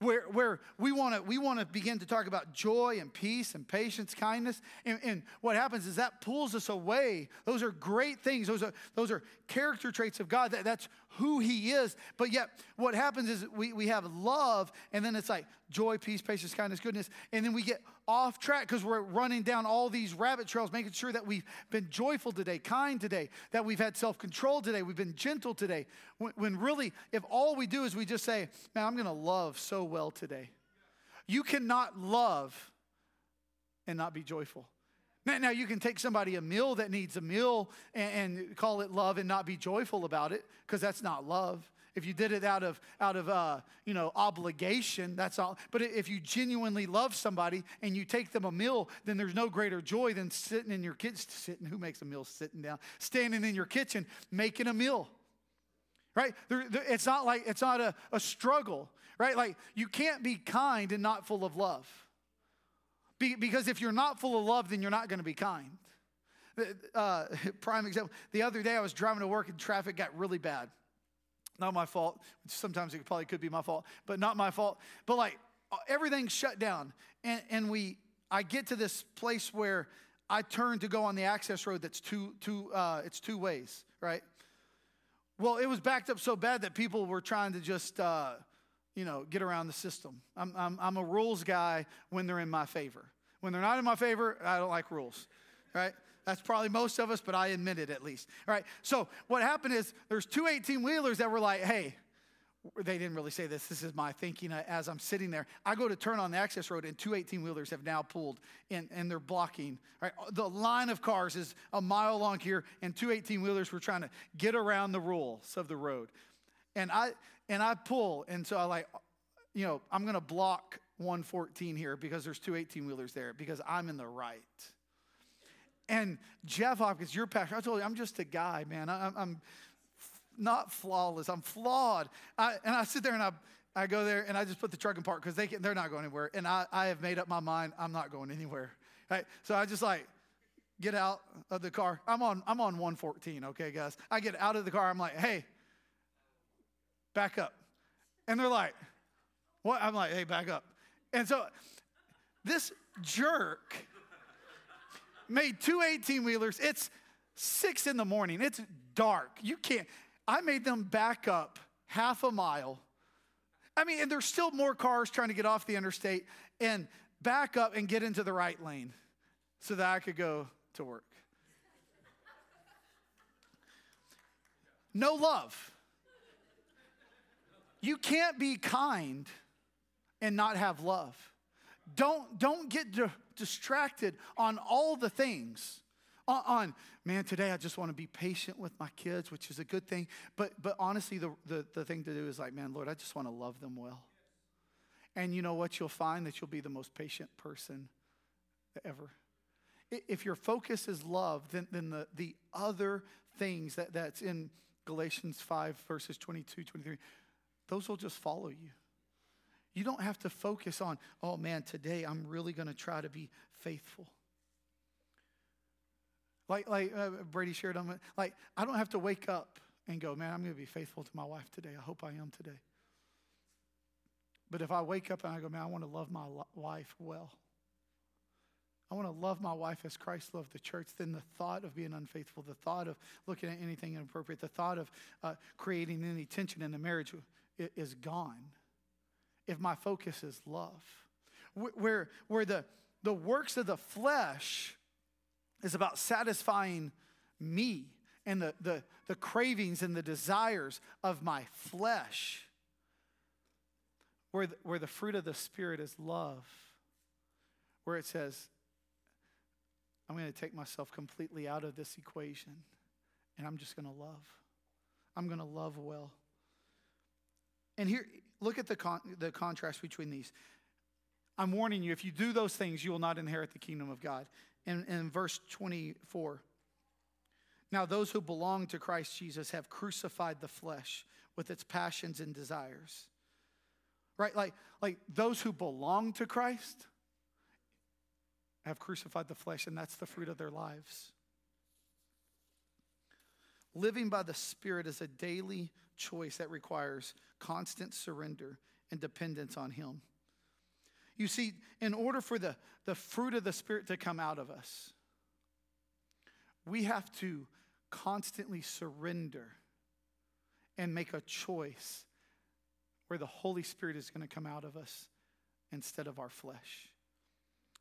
where, where we want to we want to begin to talk about joy and peace and patience kindness. And, and, what happens is that pulls us away. Those are great things. Those are those are character traits of god that, that's who he is but yet what happens is we, we have love and then it's like joy peace patience kindness goodness and then we get off track because we're running down all these rabbit trails, making sure that we've been joyful today, kind today, that we've had self control today, we've been gentle today. When, when, really, if all we do is we just say, Man, I'm going to love so well today. You cannot love and not be joyful. Now, now you can take somebody a meal that needs a meal and, and call it love and not be joyful about it because that's not love. If you did it out of out of uh, you know obligation, that's all. But if you genuinely love somebody and you take them a meal, then there's no greater joy than sitting in your kitchen. Sitting, who makes a meal sitting down? Standing in your kitchen making a meal, right? There, there, it's not like it's not a, a struggle, right? Like you can't be kind and not full of love, be, because if you're not full of love, then you're not going to be kind. Uh, prime example. The other day I was driving to work and traffic got really bad. Not my fault. Sometimes it probably could be my fault, but not my fault. But like uh, everything's shut down. And, and we, I get to this place where I turn to go on the access road that's two, two, uh, it's two ways, right? Well, it was backed up so bad that people were trying to just, uh, you know, get around the system. I'm, I'm, I'm a rules guy when they're in my favor. When they're not in my favor, I don't like rules, right? That's probably most of us, but I admit it at least. All right. So what happened is there's two 18 wheelers that were like, hey, they didn't really say this. This is my thinking uh, as I'm sitting there. I go to turn on the access road, and two 18 wheelers have now pulled and, and they're blocking. Right? The line of cars is a mile long here, and two 18 wheelers were trying to get around the rules of the road. And I and I pull, and so I like, you know, I'm gonna block 114 here because there's two 18 wheelers there because I'm in the right. And Jeff Hopkins, your pastor, I told you, I'm just a guy, man. I, am not flawless. I'm flawed. I, and I sit there and I, I go there and I just put the truck in park because they can, they're not going anywhere. And I, I have made up my mind. I'm not going anywhere. Right? So I just like get out of the car. I'm on, I'm on 114, okay, guys? I get out of the car. I'm like, hey, back up. And they're like, what? I'm like, hey, back up. And so this jerk made two 18 wheelers. It's six in the morning, it's dark. You can't. I made them back up half a mile. I mean, and there's still more cars trying to get off the interstate and back up and get into the right lane so that I could go to work. No love. You can't be kind and not have love. Don't, don't get di- distracted on all the things. On, on, man, today I just want to be patient with my kids, which is a good thing. But, but honestly, the, the, the thing to do is like, man, Lord, I just want to love them well. And you know what? You'll find that you'll be the most patient person ever. If your focus is love, then, then the, the other things that, that's in Galatians 5, verses 22, 23, those will just follow you. You don't have to focus on, oh man, today I'm really going to try to be faithful. Like, like uh, Brady shared on like, I don't have to wake up and go, man, I'm going to be faithful to my wife today. I hope I am today. But if I wake up and I go, man, I want to love my wife well. I want to love my wife as Christ loved the church. Then the thought of being unfaithful, the thought of looking at anything inappropriate, the thought of uh, creating any tension in the marriage is gone if my focus is love. Where, where the, the works of the flesh is about satisfying me and the, the, the cravings and the desires of my flesh. Where the, where the fruit of the Spirit is love, where it says, I'm going to take myself completely out of this equation and I'm just going to love. I'm going to love well. And here, look at the, con- the contrast between these. I'm warning you, if you do those things, you will not inherit the kingdom of God. In, in verse 24, now those who belong to Christ Jesus have crucified the flesh with its passions and desires. Right? Like, like those who belong to Christ have crucified the flesh, and that's the fruit of their lives. Living by the Spirit is a daily choice that requires constant surrender and dependence on Him. You see, in order for the, the fruit of the Spirit to come out of us, we have to constantly surrender and make a choice where the Holy Spirit is going to come out of us instead of our flesh.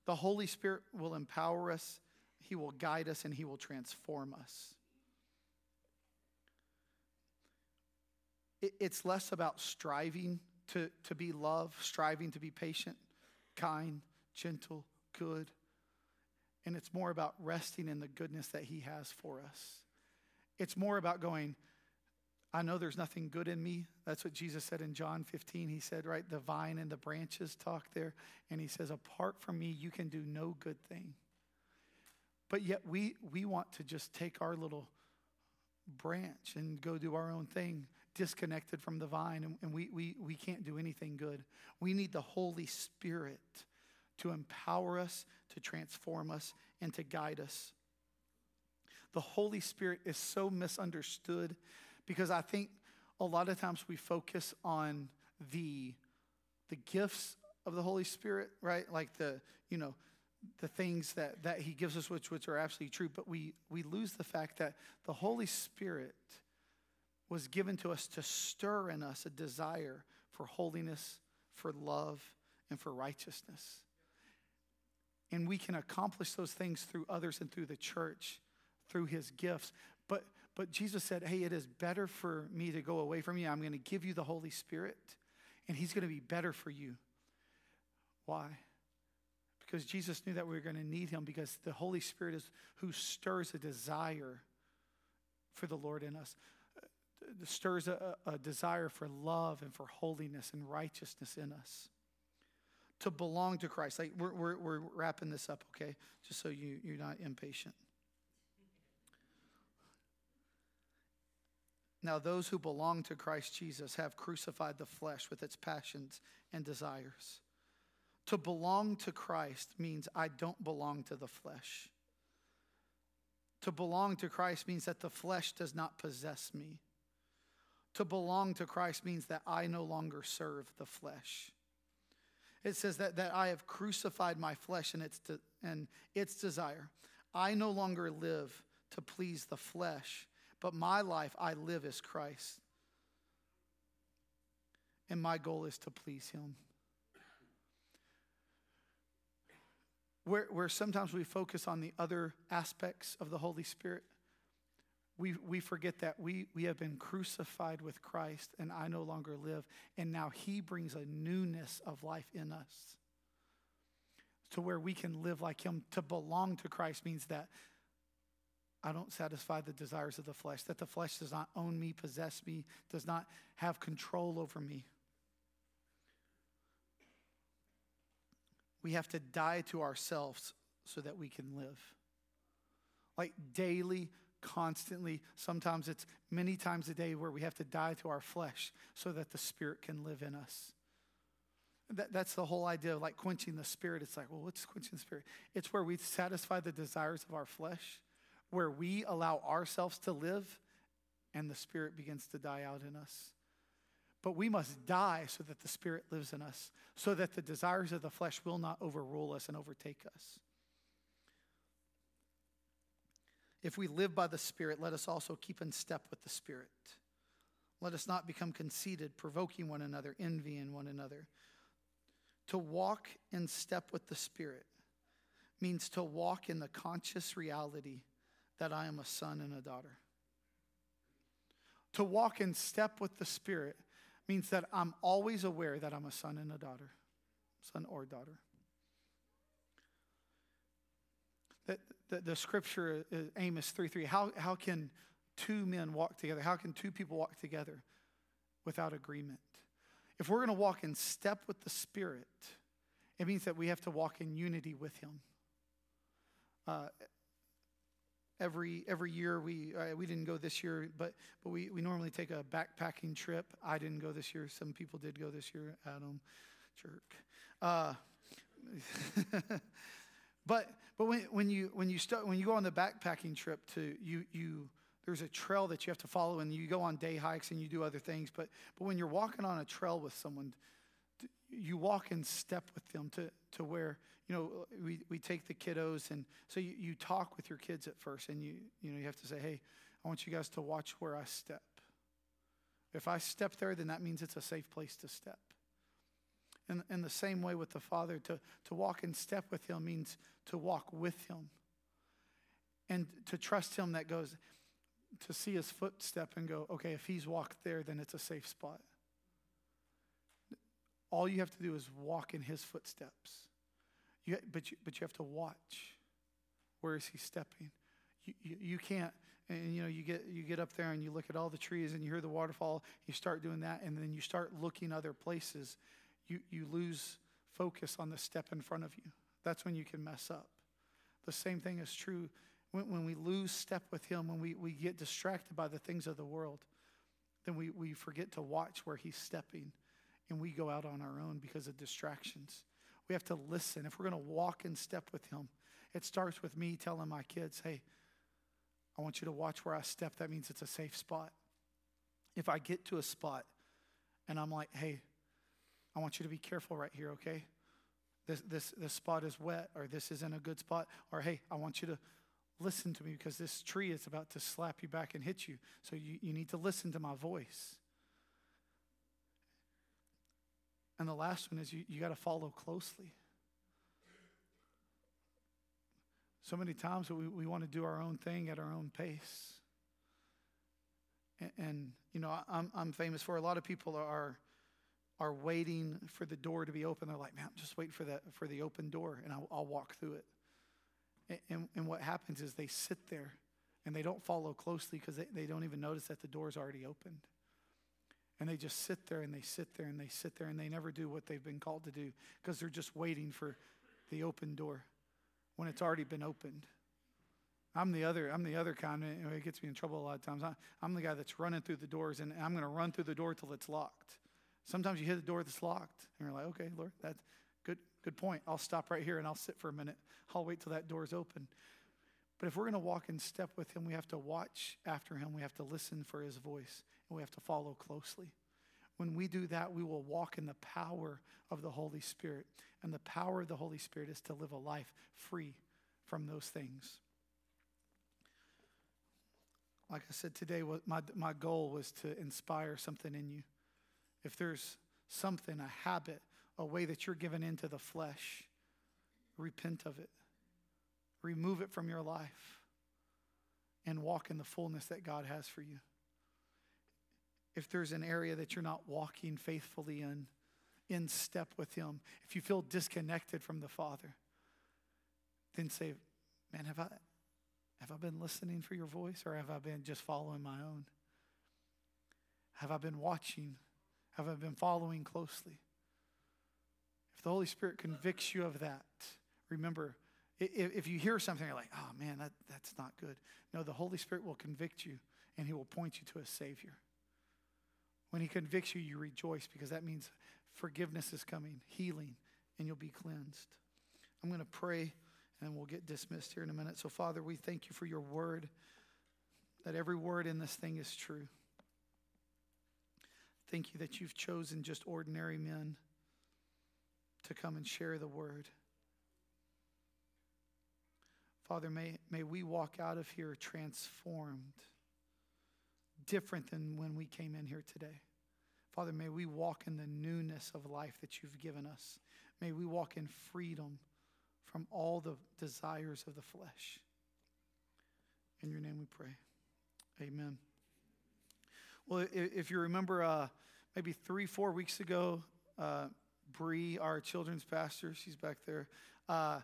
The Holy Spirit will empower us, He will guide us, and He will transform us. It's less about striving to, to be love, striving to be patient, kind, gentle, good, and it's more about resting in the goodness that He has for us. It's more about going, I know there's nothing good in me. That's what Jesus said in John 15. He said, right, the vine and the branches talk there. And he says, apart from me, you can do no good thing. But yet we, we want to just take our little branch and go do our own thing, disconnected from the vine, and, and we, we, we can't do anything good. We need the Holy Spirit to empower us, to transform us, and to guide us. The Holy Spirit is so misunderstood because I think a lot of times we focus on the, the gifts of the Holy Spirit, right? Like the, you know, the things that, that he gives us, which, which are absolutely true, but we, we lose the fact that the Holy Spirit was given to us to stir in us a desire for holiness, for love, and for righteousness. And we can accomplish those things through others and through the church, through his gifts. But, but Jesus said, Hey, it is better for me to go away from you. I'm going to give you the Holy Spirit, and he's going to be better for you. Why? because Jesus knew that we were going to need him because the Holy Spirit is who stirs a desire for the Lord in us, stirs a, a desire for love and for holiness and righteousness in us. To belong to Christ. Like we're, we're, we're wrapping this up, okay? Just so you, you're not impatient. Now, those who belong to Christ Jesus have crucified the flesh with its passions and desires. To belong to Christ means I don't belong to the flesh. To belong to Christ means that the flesh does not possess me. To belong to Christ means that I no longer serve the flesh. It says that, that I have crucified my flesh and its, de- and its desire. I no longer live to please the flesh, but my life I live as Christ. And my goal is to please Him. where, where sometimes we focus on the other aspects of the Holy Spirit, we, we forget that we, we have been crucified with Christ and I no longer live. And now He brings a newness of life in us to where we can live like Him. To belong to Christ means that I don't satisfy the desires of the flesh, that the flesh does not own me, possess me, does not have control over me. We have to die to ourselves so that we can live. Like daily, constantly. Sometimes it's many times a day where we have to die to our flesh so that the Spirit can live in us. That, that's the whole idea of like quenching the Spirit. It's like, well, what's quenching the Spirit? It's where we satisfy the desires of our flesh, where we allow ourselves to live, and the Spirit begins to die out in us. But we must die so that the Spirit lives in us, so that the desires of the flesh will not overrule us and overtake us. If we live by the Spirit, let us also keep in step with the Spirit. Let us not become conceited, provoking one another, envying one another. To walk in step with the Spirit means to walk in the conscious reality that I am a son and a daughter. To walk in step with the Spirit means that I'm always aware that I'm a son and a daughter, son or daughter. The, the, the scripture, Amos 3 3, how, how can two men walk together? How can two people walk together without agreement? If we're going to walk in step with the Spirit, it means that we have to walk in unity with Him. Uh, every every year we uh, we didn't go this year but but we, we normally take a backpacking trip i didn't go this year some people did go this year adam jerk uh, but but when, when you when you when you go on the backpacking trip to you you there's a trail that you have to follow and you go on day hikes and you do other things but but when you're walking on a trail with someone you walk in step with them to, to where, you know, we, we take the kiddos and so you, you talk with your kids at first and you, you know, you have to say, hey, I want you guys to watch where I step. If I step there, then that means it's a safe place to step. And in the same way with the Father, to, to walk in step with Him means to walk with Him. And to trust Him that goes, to see His footstep and go, okay, if He's walked there, then it's a safe spot. All you have to do is walk in his footsteps. You, but, you, but you have to watch. where is he stepping? You, you, you can't, and you know, you get, you get up there and you look at all the trees and you hear the waterfall, you start doing that, and then you start looking other places. You, you lose focus on the step in front of you. That's when you can mess up. The same thing is true when, when we lose step with Him, when we, we get distracted by the things of the world, then we, we forget to watch where He's stepping and we go out on our own because of distractions. We have to listen. If we're going to walk in step with Him, it starts with me telling my kids, hey, I want you to watch where I step. That means it's a safe spot. If I get to a spot and I'm like, hey, I want you to be careful right here, okay? This, this, this spot is wet, or this isn't a good spot, or hey, I want you to listen to me because this tree is about to slap you back and hit you. So you, you need to listen to my voice. And the last one is you, you got to follow closely. So many times we, we want to do our own thing at our own pace. And, and you know, I'm, I'm famous for a lot of people are, are waiting for the door to be open. They're like, man, just wait for, that, for the open door and I'll, I'll walk through it. And, and, what happens is they sit there and they don't follow closely because they, they don't even notice that the door's already opened. And they just sit there and they sit there and they sit there and they never do what they've been called to do because they're just waiting for the open door when it's already been opened. I'm the other, I'm the other kind. It gets me in trouble a lot of times. I'm the guy that's running through the doors and I'm going to run through the door till it's locked. Sometimes you hit the door that's locked and you're like, okay, Lord, that's good, good point. I'll stop right here and I'll sit for a minute. I'll wait till that door's open. But if we're going to walk in step with him, we have to watch after him. We have to listen for his voice and we have to follow closely. When we do that, we will walk in the power of the Holy Spirit. And the power of the Holy Spirit is to live a life free from those things. Like I said today, my, my goal was to inspire something in you. If there's something, a habit, a way that you're given into the flesh, repent of it. Remove it from your life and walk in the fullness that God has for you if there's an area that you're not walking faithfully in, in step with Him, if you feel disconnected from the Father, then say, Man, have I, have I been listening for your voice or have I been just following my own? Have I been watching? Have I been following closely? If the Holy Spirit convicts you of that, remember, if you hear something, you're like, oh man, that, that's not good. No, the Holy Spirit will convict you and He will point you to a Savior. When he convicts you, you rejoice because that means forgiveness is coming, healing, and you'll be cleansed. I'm going to pray and we'll get dismissed here in a minute. So, Father, we thank you for your word, that every word in this thing is true. Thank you that you've chosen just ordinary men to come and share the word. Father, may, may we walk out of here transformed different than when we came in here today. Father, may we walk in the newness of life that you've given us. May we walk in freedom from all the desires of the flesh. In your name we pray. Amen. Well, if you remember, uh, maybe three, four weeks ago, uh, Bree, our children's pastor, she's back there, uh,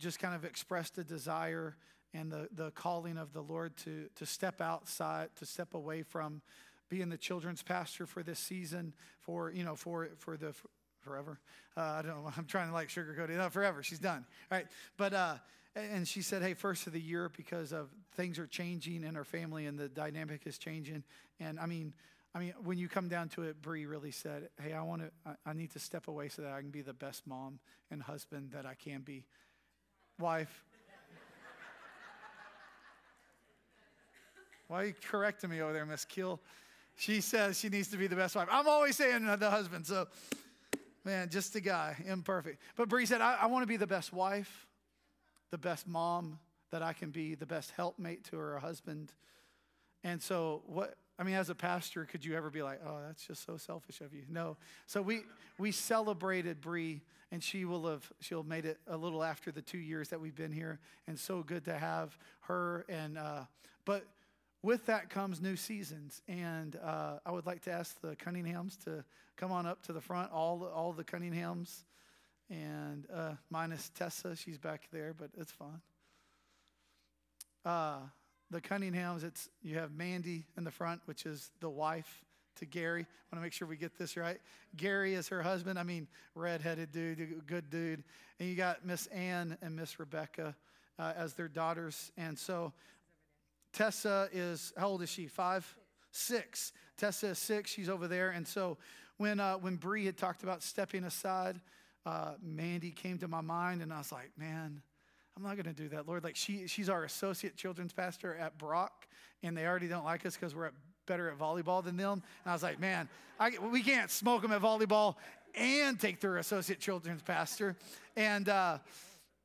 just kind of expressed a desire and the, the calling of the Lord to, to step outside, to step away from being the children's pastor for this season, for, you know, for, for the for forever. Uh, I don't know. I'm trying to like sugarcoat it. No, forever. She's done. Right. But, uh, and she said, hey, first of the year, because of things are changing in her family and the dynamic is changing. And I mean, I mean, when you come down to it, Bree really said, "Hey, I want to. I, need to step away so that I can be the best mom and husband that I can be, wife, Why are you correcting me over there, Miss Kill? She says she needs to be the best wife. I'm always saying the husband, so man, just a guy, imperfect. But Bree said, I, I want to be the best wife, the best mom that I can be, the best helpmate to her husband. And so, what I mean, as a pastor, could you ever be like, "Oh, that's just so selfish of you"? No. So we we celebrated Bree, and she will have she'll have made it a little after the two years that we've been here, and so good to have her. And uh, but with that comes new seasons. And uh, I would like to ask the Cunninghams to come on up to the front, all all the Cunninghams, and uh, minus Tessa. She's back there, but it's fine. uh, the Cunninghams, it's you have Mandy in the front, which is the wife to Gary. I want to make sure we get this right. Gary is her husband. I mean, redheaded dude, good dude. And you got Miss Ann and Miss Rebecca uh, as their daughters. And so Tessa is, how old is she? Five? Six. Tessa is six. She's over there. And so when, uh, when Bree had talked about stepping aside, uh, Mandy came to my mind, and I was like, man, I'm not going to do that, Lord. Like she, she's our associate children's pastor at Brock, and they already don't like us because we're at, better at volleyball than them. And I was like, man, I, we can't smoke them at volleyball and take their associate children's pastor. And uh,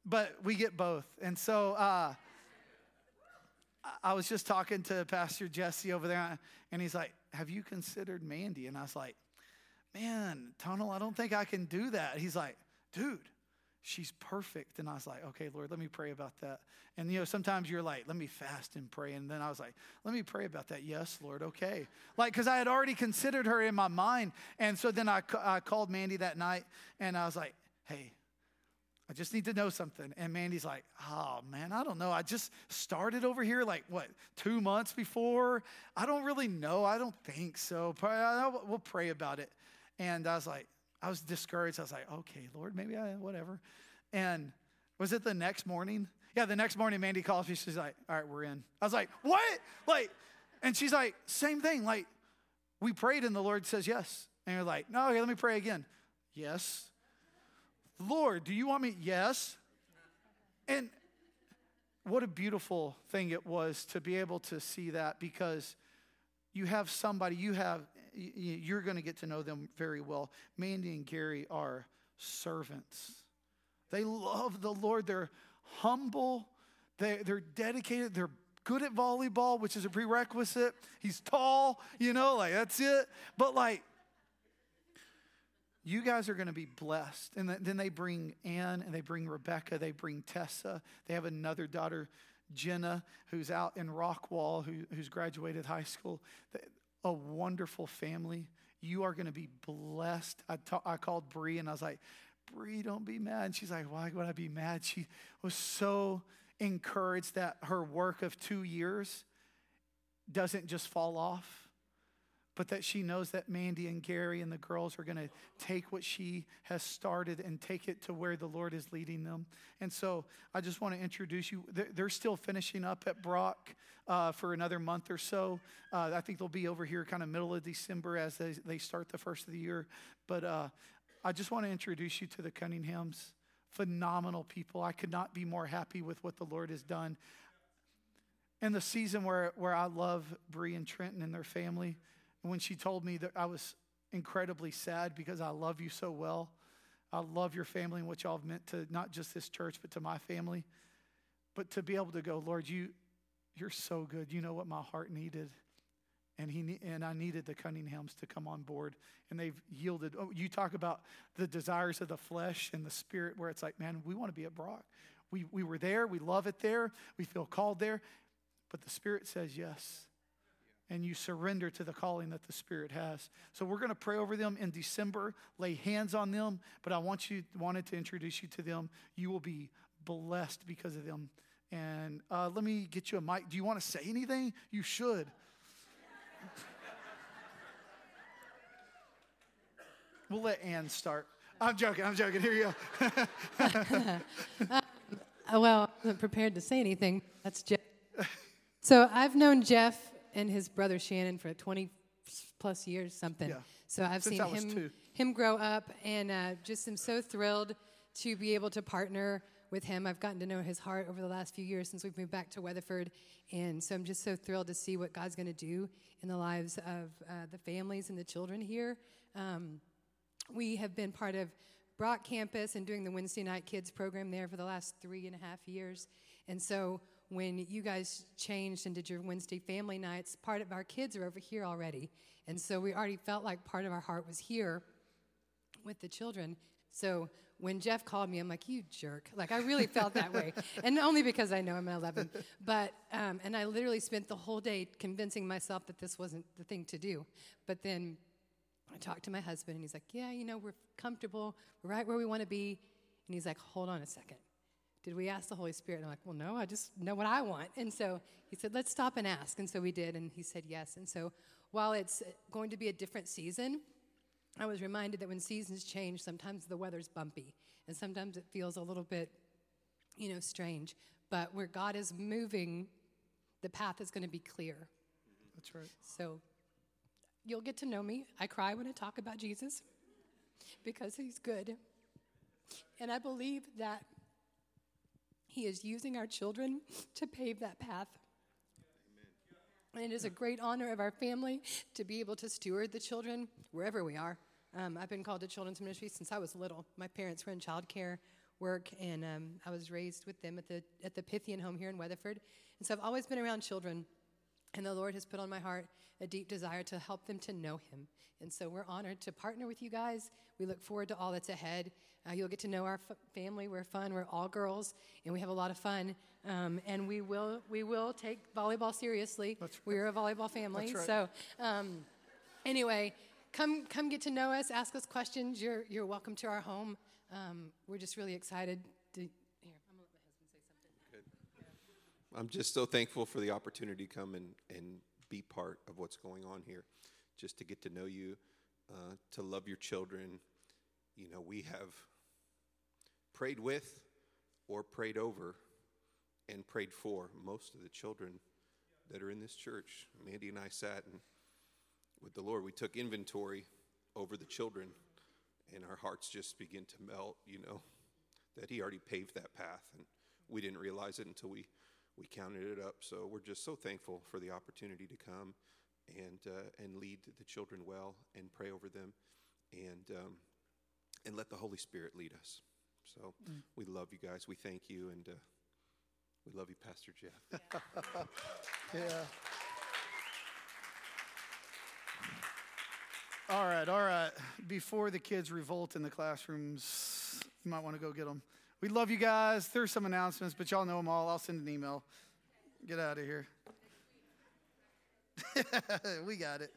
but we get both. And so uh, I was just talking to Pastor Jesse over there, and he's like, "Have you considered Mandy?" And I was like, "Man, Tunnel, I don't think I can do that." He's like, "Dude." she's perfect. And I was like, okay, Lord, let me pray about that. And you know, sometimes you're like, let me fast and pray. And then I was like, let me pray about that. Yes, Lord, okay. Like, because I had already considered her in my mind. And so then I, I called Mandy that night and I was like, hey, I just need to know something. And Mandy's like, oh man, I don't know. I just started over here like what, two months before? I don't really know. I don't think so. We'll pray about it. And I was like, I was discouraged. I was like, okay, Lord, maybe I, whatever. And was it the next morning? Yeah, the next morning, Mandy calls me. She's like, all right, we're in. I was like, what? Like, and she's like, same thing. Like, we prayed and the Lord says yes. And you're like, no, okay, let me pray again. Yes. Lord, do you want me? Yes. And what a beautiful thing it was to be able to see that because you have somebody, you have, you're going to get to know them very well. Mandy and Gary are servants. They love the Lord. They're humble. They, they're dedicated. They're good at volleyball, which is a prerequisite. He's tall, you know, like that's it. But like, you guys are going to be blessed. And then they bring Ann and they bring Rebecca, they bring Tessa. They have another daughter, Jenna, who's out in Rockwall, who, who's graduated high school. A wonderful family. You are going to be blessed. I, ta- I called Bree and I was like, Bree, don't be mad. And she's like, why would I be mad? She was so encouraged that her work of two years doesn't just fall off but that she knows that Mandy and Gary and the girls are going to take what she has started and take it to where the Lord is leading them. And so I just want to introduce you. They're still finishing up at Brock uh, for another month or so. Uh, I think they'll be over here kind of middle of December as they, they start the first of the year. But uh, I just want to introduce you to the Cunninghams. Phenomenal people. I could not be more happy with what the Lord has done. In the season where, where I love Bree and Trenton and their family, and when she told me that I was incredibly sad because I love you so well. I love your family and what y'all have meant to not just this church, but to my family. But to be able to go, Lord, you, you're so good. You know what my heart needed. And, he, and I needed the Cunninghams to come on board. And they've yielded. Oh, you talk about the desires of the flesh and the spirit, where it's like, man, we want to be at Brock. We, we were there. We love it there. We feel called there. But the spirit says yes and you surrender to the calling that the Spirit has. So we're going to pray over them in December, lay hands on them, but I want you wanted to introduce you to them. You will be blessed because of them. And uh, let me get you a mic. Do you want to say anything? You should. we'll let Ann start. I'm joking. I'm joking. Here you go. uh, well, I wasn't prepared to say anything. That's Jeff. So I've known Jeff and his brother Shannon for 20 plus years, something. Yeah. So I've Since seen him him grow up, and uh, just am so thrilled to be able to partner with him. I've gotten to know his heart over the last few years since we've moved back to Weatherford, and so I'm just so thrilled to see what God's going to do in the lives of uh, the families and the children here. Um, we have been part of Brock campus and doing the Wednesday night kids program there for the last three and a half years, and so when you guys changed and did your Wednesday family nights, part of our kids are over here already. And so we already felt like part of our heart was here with the children. So when Jeff called me, I'm like, you jerk. Like, I really felt that way. And only because I know I'm 11. But, um, and I literally spent the whole day convincing myself that this wasn't the thing to do. But then I talked to my husband, and he's like, yeah, you know, we're comfortable. We're right where we want to be. And he's like, hold on a second did we ask the Holy Spirit? And I'm like, well, no, I just know what I want. And so he said, let's stop and ask. And so we did, and he said yes. And so while it's going to be a different season, I was reminded that when seasons change, sometimes the weather's bumpy, and sometimes it feels a little bit, you know, strange. But where God is moving, the path is going to be clear. That's right. So you'll get to know me. I cry when I talk about Jesus because he's good. And I believe that he is using our children to pave that path. And it is a great honor of our family to be able to steward the children wherever we are. Um, I've been called to children's ministry since I was little. My parents were in child care work, and um, I was raised with them at the, at the Pythian home here in Weatherford. And so I've always been around children. And the Lord has put on my heart a deep desire to help them to know Him. And so we're honored to partner with you guys. We look forward to all that's ahead. Uh, you'll get to know our f- family. We're fun. We're all girls, and we have a lot of fun. Um, and we will we will take volleyball seriously. That's We're a volleyball family. That's So um, anyway, come come get to know us. Ask us questions. You're you're welcome to our home. Um, we're just really excited. To, here, I'm gonna let my husband say something. I'm just so thankful for the opportunity to come and, and be part of what's going on here, just to get to know you, uh, to love your children. You know, we have prayed with or prayed over and prayed for most of the children that are in this church. Mandy and I sat and with the Lord, we took inventory over the children, and our hearts just begin to melt, you know, that He already paved that path. And we didn't realize it until we, we counted it up. So we're just so thankful for the opportunity to come and, uh, and lead the children well and pray over them and, um, and let the Holy Spirit lead us. So we love you guys. We thank you, and uh, we love you, Pastor Jeff. Yeah. All right, all right. Before the kids revolt in the classrooms, you might want to go get them. We love you guys. There's some announcements, but y'all know them all. I'll send an email. Get out of here. we got it.